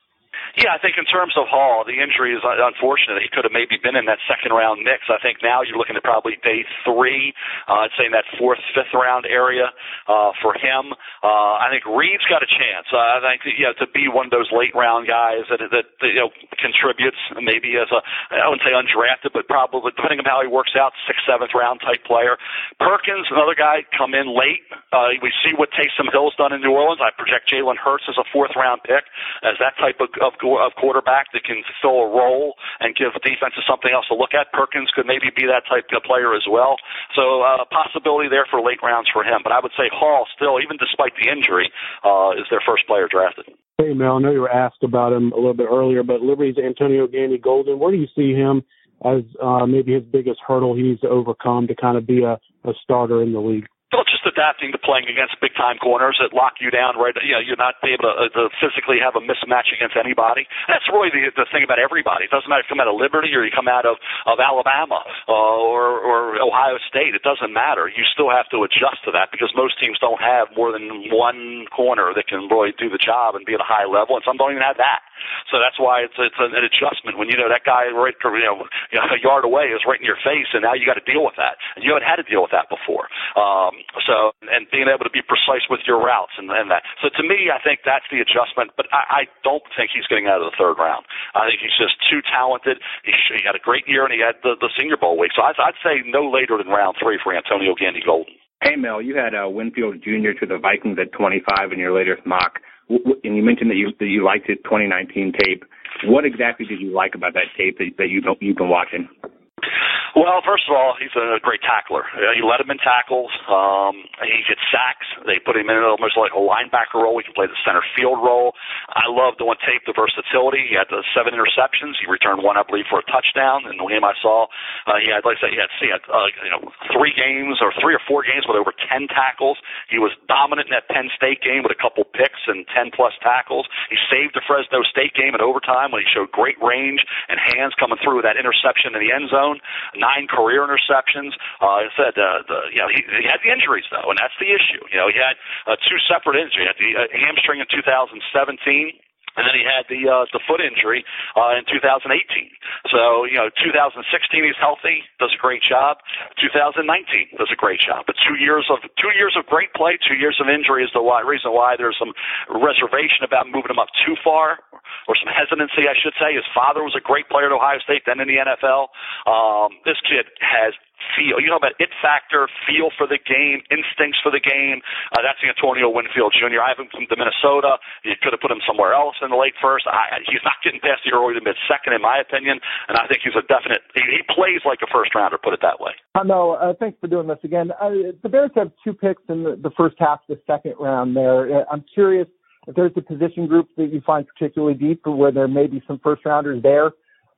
Yeah, I think in terms of Hall, the injury is unfortunate. He could have maybe been in that second round mix. I think now you're looking at probably day three. Uh, I'd say in that fourth, fifth round area uh, for him. Uh, I think Reed's got a chance. Uh, I think you know to be one of those late round guys that that, that you know contributes maybe as a I wouldn't say undrafted, but probably depending on how he works out, sixth, seventh round type player. Perkins, another guy, come in late. Uh, we see what Taysom Hill's done in New Orleans. I project Jalen Hurts as a fourth round pick as that type of, of of quarterback that can fill a role and give defenses something else to look at. Perkins could maybe be that type of player as well. So uh, possibility there for late rounds for him. But I would say Hall still, even despite the injury, uh, is their first player drafted.
Hey Mel, I know you were asked about him a little bit earlier, but Liberty's Antonio Gandy Golden. Where do you see him as uh, maybe his biggest hurdle he needs to overcome to kind of be a, a starter in the league?
Well, just adapting to playing against big time corners that lock you down right. You know, you're not able to, uh, to physically have a mismatch against anybody. That's really the the thing about everybody. It doesn't matter if you come out of Liberty or you come out of of Alabama uh, or or Ohio State. It doesn't matter. You still have to adjust to that because most teams don't have more than one corner that can really do the job and be at a high level, and some don't even have that. So that's why it's it's an adjustment when you know that guy right you know, a yard away is right in your face, and now you got to deal with that, and you haven't had to deal with that before. Um, so and being able to be precise with your routes and, and that. So to me, I think that's the adjustment. But I, I don't think he's getting out of the third round. I think he's just too talented. He, he had a great year and he had the, the Senior Bowl week. So I'd, I'd say no later than round three for Antonio Gandy Golden.
Hey Mel, you had uh, Winfield Jr. to the Vikings at 25 in your latest mock, and you mentioned that you that you liked his 2019 tape. What exactly did you like about that tape that, that you you've been watching?
Well, first of all, he's a great tackler. You let him in tackles. Um, he gets sacks. They put him in almost like a linebacker role. He can play the center field role. I love the one tape, the versatility. He had the seven interceptions. He returned one, I believe, for a touchdown. In the game I saw, uh, he had, like I said, he had, he had uh, you know, three games or three or four games with over ten tackles. He was dominant in that Penn State game with a couple picks and ten plus tackles. He saved the Fresno State game in overtime when he showed great range and hands coming through with that interception in the end zone nine career interceptions. Uh, I said, uh, the, you know, he, he had the injuries though, and that's the issue. You know, he had uh, two separate injuries. He had the uh, hamstring in 2017 and then he had the uh, the foot injury uh, in 2018. So you know, 2016 he's healthy, does a great job. 2019 does a great job. But two years of two years of great play, two years of injury is the why, reason why there's some reservation about moving him up too far, or some hesitancy, I should say. His father was a great player at Ohio State, then in the NFL. Um, this kid has feel. You know about it factor, feel for the game, instincts for the game. Uh, that's Antonio Winfield Jr. I have him from the Minnesota. You could have put him somewhere else in the late first. I, he's not getting past the early to mid second, in my opinion, and I think he's a definite. He, he plays like a first rounder. Put it that way.
Uh, no, uh, thanks for doing this again. Uh, the Bears have two picks in the, the first half of the second round. There, uh, I'm curious if there's a position group that you find particularly deep, where there may be some first rounders there.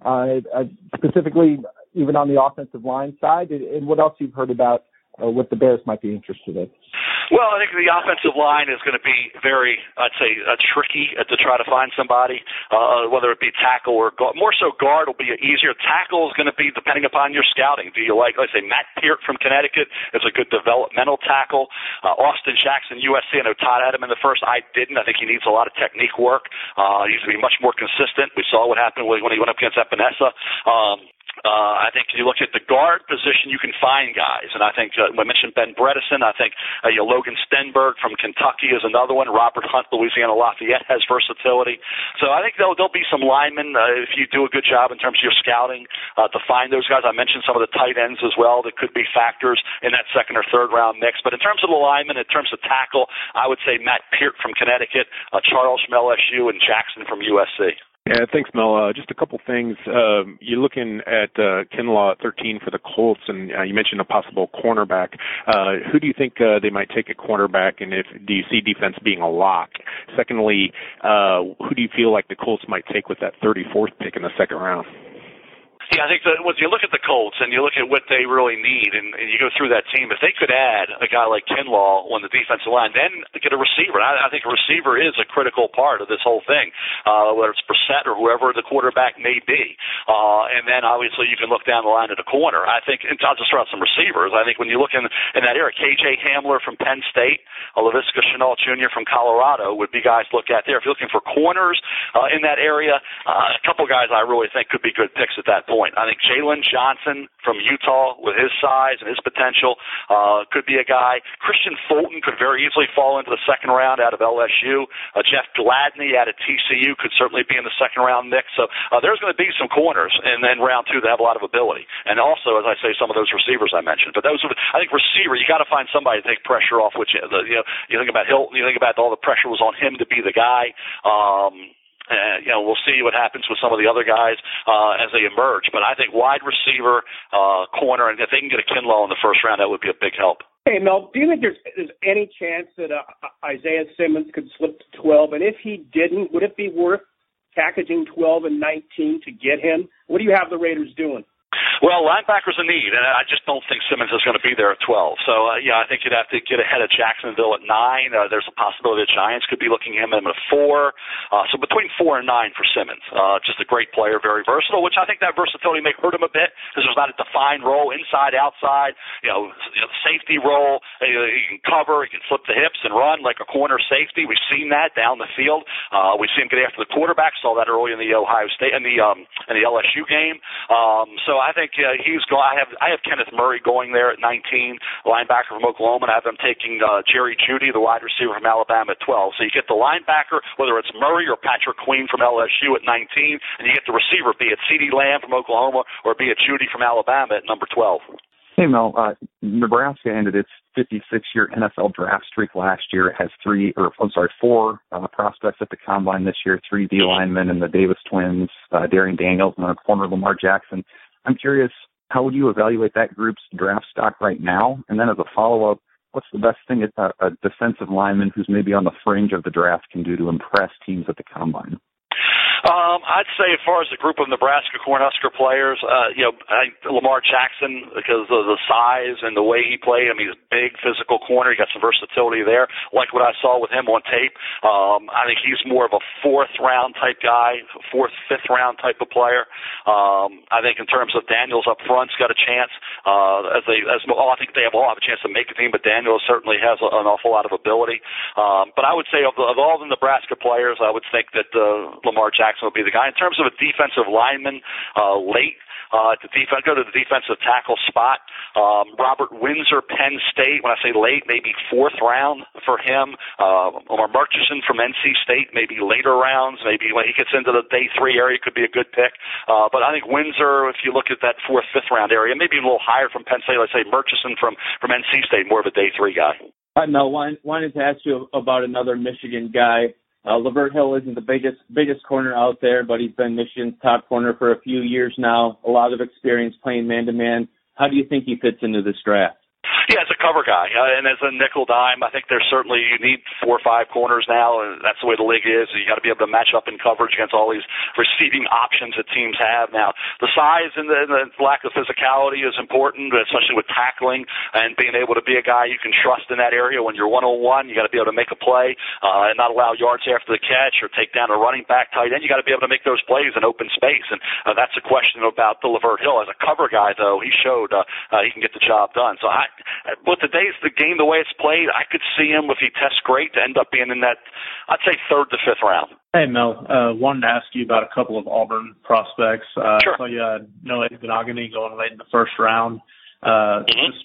Uh, uh, specifically, even on the offensive line side, and what else you've heard about uh, what the Bears might be interested in?
Well, I think the offensive line is going to be very, I'd say, uh, tricky to try to find somebody, uh, whether it be tackle or guard. More so, guard will be easier. Tackle is going to be depending upon your scouting. Do you like, let's say, Matt Peart from Connecticut is a good developmental tackle. Uh, Austin Jackson, USC. I know Todd had him in the first. I didn't. I think he needs a lot of technique work. Uh, he needs to be much more consistent. We saw what happened when he went up against Epenesa. Um, uh, I think if you look at the guard position, you can find guys, and I think uh, we mentioned Ben Bredeson. I think uh, you know, Logan Stenberg from Kentucky is another one. Robert Hunt, Louisiana Lafayette has versatility. So I think there'll there'll be some linemen uh, if you do a good job in terms of your scouting uh, to find those guys. I mentioned some of the tight ends as well that could be factors in that second or third round mix. But in terms of the linemen, in terms of tackle, I would say Matt Peart from Connecticut, uh, Charles from LSU, and Jackson from USC.
Yeah, thanks, Mel. Uh, just a couple things. Um, you're looking at uh, Kinlaw at 13 for the Colts, and uh, you mentioned a possible cornerback. Uh, who do you think uh, they might take a cornerback, and if do you see defense being a lock? Secondly, uh, who do you feel like the Colts might take with that 34th pick in the second round?
Yeah, I think that when you look at the Colts and you look at what they really need, and, and you go through that team, if they could add a guy like Kinlaw on the defensive line, then get a receiver. I, I think a receiver is a critical part of this whole thing, uh, whether it's Brissett or whoever the quarterback may be. Uh, and then obviously you can look down the line at the corner. I think, and I'll just throw out some receivers. I think when you look in in that area, KJ Hamler from Penn State, Laviska Shenault Jr. from Colorado would be guys to look at there. If you're looking for corners uh, in that area, uh, a couple guys I really think could be good picks at that point point. I think Jaylon Johnson from Utah, with his size and his potential, uh, could be a guy. Kristian Fulton could very easily fall into the second round out of LSU. Uh, Jeff Gladney out of TCU could certainly be in the second round mix. So uh, there's going to be some corners in, in round two that have a lot of ability, and also, as I say, some of those receivers I mentioned. But those, I think, receiver, you got to find somebody to take pressure off. Which you know, you think about Hilton, you think about all the pressure was on him to be the guy. Um, uh, you know, we'll see what happens with some of the other guys uh, as they emerge. But I think wide receiver, uh, corner, and if they can get a Kinlaw in the first round, that would be a big help.
Hey Mel, do you think there's, there's any chance that uh, Isaiah Simmons could slip to 12? And if he didn't, would it be worth packaging 12 and 19 to get him? What do you have the Raiders doing?
Well, linebacker's a need, and I just don't think Simmons is going to be there at 12. So, uh, yeah, I think you'd have to get ahead of Jacksonville at 9. Uh, there's a possibility the Giants could be looking at him at 4. Uh, so between 4 and 9 for Simmons. Uh, just a great player, very versatile, which I think that versatility may hurt him a bit because there's not a defined role inside, outside, you know, you know safety role. Uh, he can cover, he can flip the hips and run like a corner safety. We've seen that down the field. Uh, we see him get after the quarterback. Saw that early in the Ohio State in the um, in the LSU game. Um, so I think uh, he's going. I have I have Kenneth Murray going there at 19, linebacker from Oklahoma, and I have them taking uh, Jerry Jeudy, the wide receiver from Alabama, at 12. So you get the linebacker, whether it's Murray or Patrick Queen from LSU at 19, and you get the receiver, be it CeeDee Lamb from Oklahoma or be it Jeudy from Alabama at number 12.
Hey Mel, uh, Nebraska ended its 56-year NFL draft streak last year. It has three, or I'm sorry, four uh, prospects at the combine this year. Three D linemen and the Davis twins, uh, Darrion Daniels, and a corner Lamar Jackson. I'm curious, how would you evaluate that group's draft stock right now? And then as a follow-up, what's the best thing a, a defensive lineman who's maybe on the fringe of the draft can do to impress teams at the combine?
Um, I'd say as far as the group of Nebraska Cornhusker players, uh, you know, I, Lamar Jackson because of the size and the way he played. I mean, he's a big physical corner. He got some versatility there. Like what I saw with him on tape. Um, I think he's more of a fourth round type guy, fourth, fifth round type of player. Um, I think in terms of Daniels up front's got a chance. Uh, as they, as well, I think they have all have a chance to make a team, but Daniels certainly has a, an awful lot of ability. Um, but I would say of, the, of all the Nebraska players, I would think that uh, Lamar Jackson Jackson will be the guy. In terms of a defensive lineman, uh, late uh, to defense, go to the defensive tackle spot. Um, Robert Windsor, Penn State. When I say late, maybe fourth round for him. Uh, Omar Murchison from NC State, maybe later rounds. Maybe when he gets into the day three area, could be a good pick. Uh, but I think Windsor, if you look at that fourth, fifth round area, maybe a little higher from Penn State. Let's say Murchison from from NC State, more of a day three guy.
Hi, Mel. Wanted to ask you about another Michigan guy. Uh, Lavert Hill isn't the biggest biggest corner out there, but he's been Michigan's top corner for a few years now. A lot of experience playing man to man. How do you think he fits into this draft?
Yeah, as a cover guy, uh, and as a nickel dime, I think there's certainly you need four or five corners now, and that's the way the league is. You got to be able to match up in coverage against all these receiving options that teams have now. The size and the, the lack of physicality is important, especially with tackling and being able to be a guy you can trust in that area. When you're one on one, you got to be able to make a play uh, and not allow yards after the catch or take down a running back tight end. You got to be able to make those plays in open space, and uh, that's a question about the Lavert Hill as a cover guy. Though he showed uh, uh, he can get the job done. So I with the days the game the way it's played, I could see him if he tests great to end up being in that I'd say third to fifth round.
Hey Mel, uh, wanted to ask you about a couple of Auburn prospects. Uh,
sure.
So you had Noah Igbinoghene going late in the first round. Uh,
mm-hmm.
just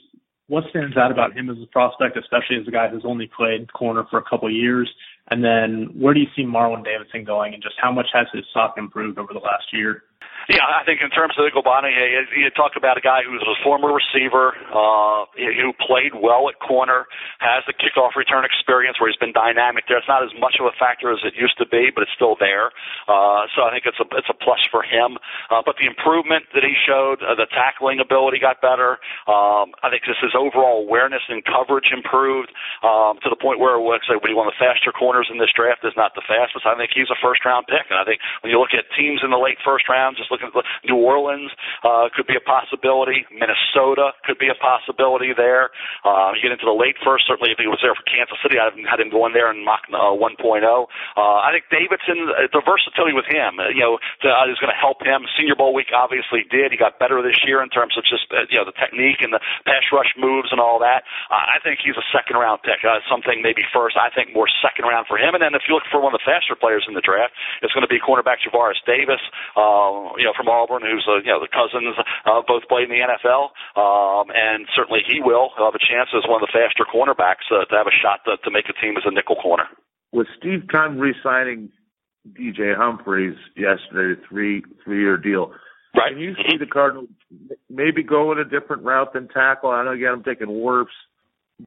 what stands out about him as a prospect, especially as a guy who's only played corner for a couple of years? And then where do you see Marlon Davidson going, and just how much has his stock improved over the last year?
Yeah, I think in terms of Igbinoghene, you talk about a guy who's a former receiver, uh, who played well at corner, has the kickoff return experience where he's been dynamic there. It's not as much of a factor as it used to be, but it's still there. Uh, so I think it's a it's a plus for him. Uh, but the improvement that he showed, uh, the tackling ability got better. Um, I think just his overall awareness and coverage improved um, to the point where, let's say, when one of the faster corners in this draft is not the fastest. I think he's a first round pick, and I think when you look at teams in the late first round, just looking at New Orleans uh, could be a possibility. Minnesota could be a possibility there. Uh, you get into the late first, certainly if he was there for Kansas City, I had him going there in Mock uh, 1.0. Uh, I think Davidson, uh, the versatility with him, uh, you know, to, uh, is going to help him. Senior Bowl week obviously did. He got better this year in terms of just uh, you know the technique and the pass rush moves and all that. Uh, I think he's a second round pick. Uh, something maybe first. I think more second round for him. And then if you look for one of the faster players in the draft, it's going to be cornerback Javaris Davis. Uh, you know, from Auburn, who's uh, you know the cousins uh, both played in the NFL, um, and certainly he will have a chance as one of the faster cornerbacks uh, to have a shot to, to make a team as a nickel corner.
With Steve Keim re-signing DJ Humphries yesterday, three three year deal.
Right.
Can you see the Cardinals maybe go in a different route than tackle? I know again I'm taking Wirfs,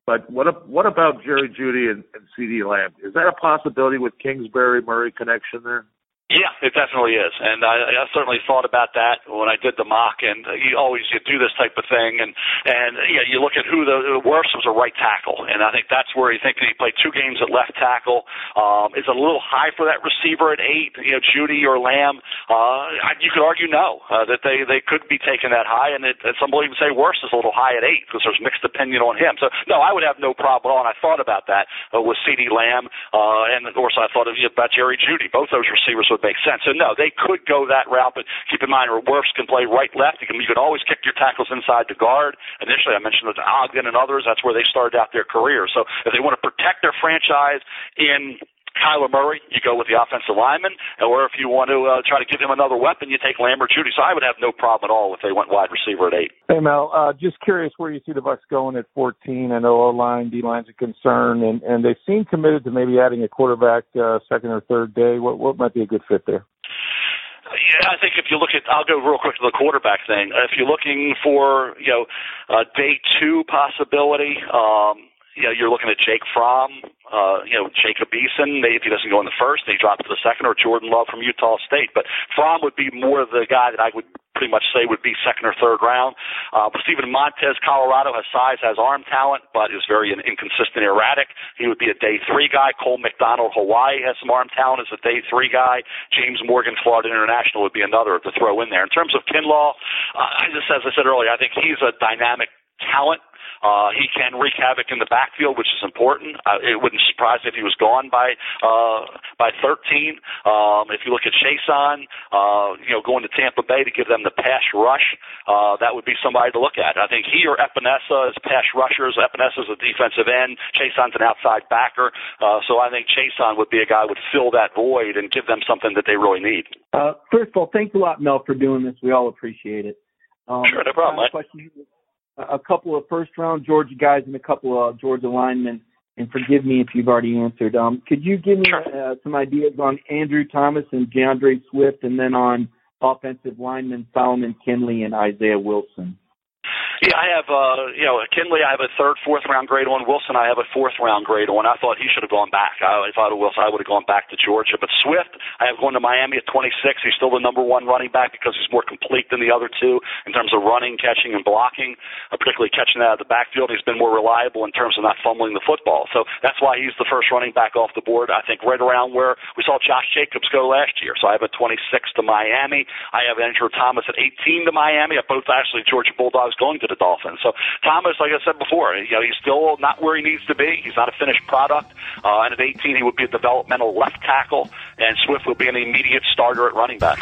but what what about Jerry Jeudy and, and CeeDee Lamb? Is that a possibility with Kingsbury Murray connection there?
Yeah, it definitely is, and I, I certainly thought about that when I did the mock. And you always you do this type of thing, and and yeah, you look at who the, Wirfs was a right tackle, and I think that's where you think he played two games at left tackle. Um, is a little high for that receiver at eight. You know, Jeudy or Lamb. Uh, you could argue no uh, that they they could be taken that high, and, it, and some will even say Wirfs is a little high at eight because there's mixed opinion on him. So no, I would have no problem at all. And I thought about that uh, with CeeDee Lamb, uh, and of course I thought of you about Jerry Jeudy. Both those receivers would make sense. So no, they could go that route, but keep in mind, Wirfs can play right, left. You can you can always kick your tackles inside the guard. Initially, I mentioned that Ogden and others. That's where they started out their career. So if they want to protect their franchise in Kyler Murray, you go with the offensive lineman, or if you want to uh, try to give him another weapon, you take Lamb or Jeudy. So I would have no problem at all if they went wide receiver at eight.
Hey Mel, uh, just curious where you see the Bucks going at 14. I know O line, D line's a concern, and and they seem committed to maybe adding a quarterback uh, second or third day. What what might be a good fit there?
Yeah, I think if you look at, I'll go real quick to the quarterback thing. If you're looking for, you know, a day two possibility, um, you know, you're looking at Jake Fromm, uh, you know, Jacob Eason, if he doesn't go in the first, they drop to the second, or Jordan Love from Utah State. But Fromm would be more the guy that I would pretty much say would be second or third round. Uh, Steven Montez, Colorado, has size, has arm talent, but is very inconsistent, erratic. He would be a day three guy. Cole McDonald, Hawaii, has some arm talent as a day three guy. James Morgan, Florida International, would be another to throw in there. In terms of Kinlaw, uh, I just, as I said earlier, I think he's a dynamic talent. Uh, he can wreak havoc in the backfield, which is important. Uh, it wouldn't surprise me if he was gone by uh, by 13. Um, if you look at Chaisson, uh, you know, going to Tampa Bay to give them the pass rush, uh, that would be somebody to look at. I think he or Epenesa as pass rushers. Epenesa is a defensive end. Chaisson's an outside backer. Uh, so I think Chaisson would be a guy who would fill that void and give them something that they really need.
Uh, first of all, thanks a lot, Mel, for doing this. We all appreciate it. Um,
sure, no problem.
Question, a couple of first round Georgia guys and a couple of Georgia linemen. And forgive me if you've already answered. Um, could you give me uh, some ideas on Andrew Thomas and DeAndre Swift, and then on offensive linemen Solomon Kindley and Isaiah Wilson?
Yeah, I have uh you know, Kindley I have a third, fourth round grade on. Wilson I have a fourth round grade on. I thought he should have gone back. I, if I had Wilson I would have gone back to Georgia. But Swift I have going to Miami at twenty six. He's still the number one running back because he's more complete than the other two in terms of running, catching and blocking, uh, particularly catching out of the backfield. He's been more reliable in terms of not fumbling the football. So that's why he's the first running back off the board. I think right around where we saw Josh Jacobs go last year. So I have a twenty six to Miami. I have Andrew Thomas at eighteen to Miami. I both actually Georgia Bulldogs going to the Dolphins. So Thomas, like I said before, you know, he's still not where he needs to be. He's not a finished product. Uh, and at 18, he would be a developmental left tackle, and Swift would be an immediate starter at running back.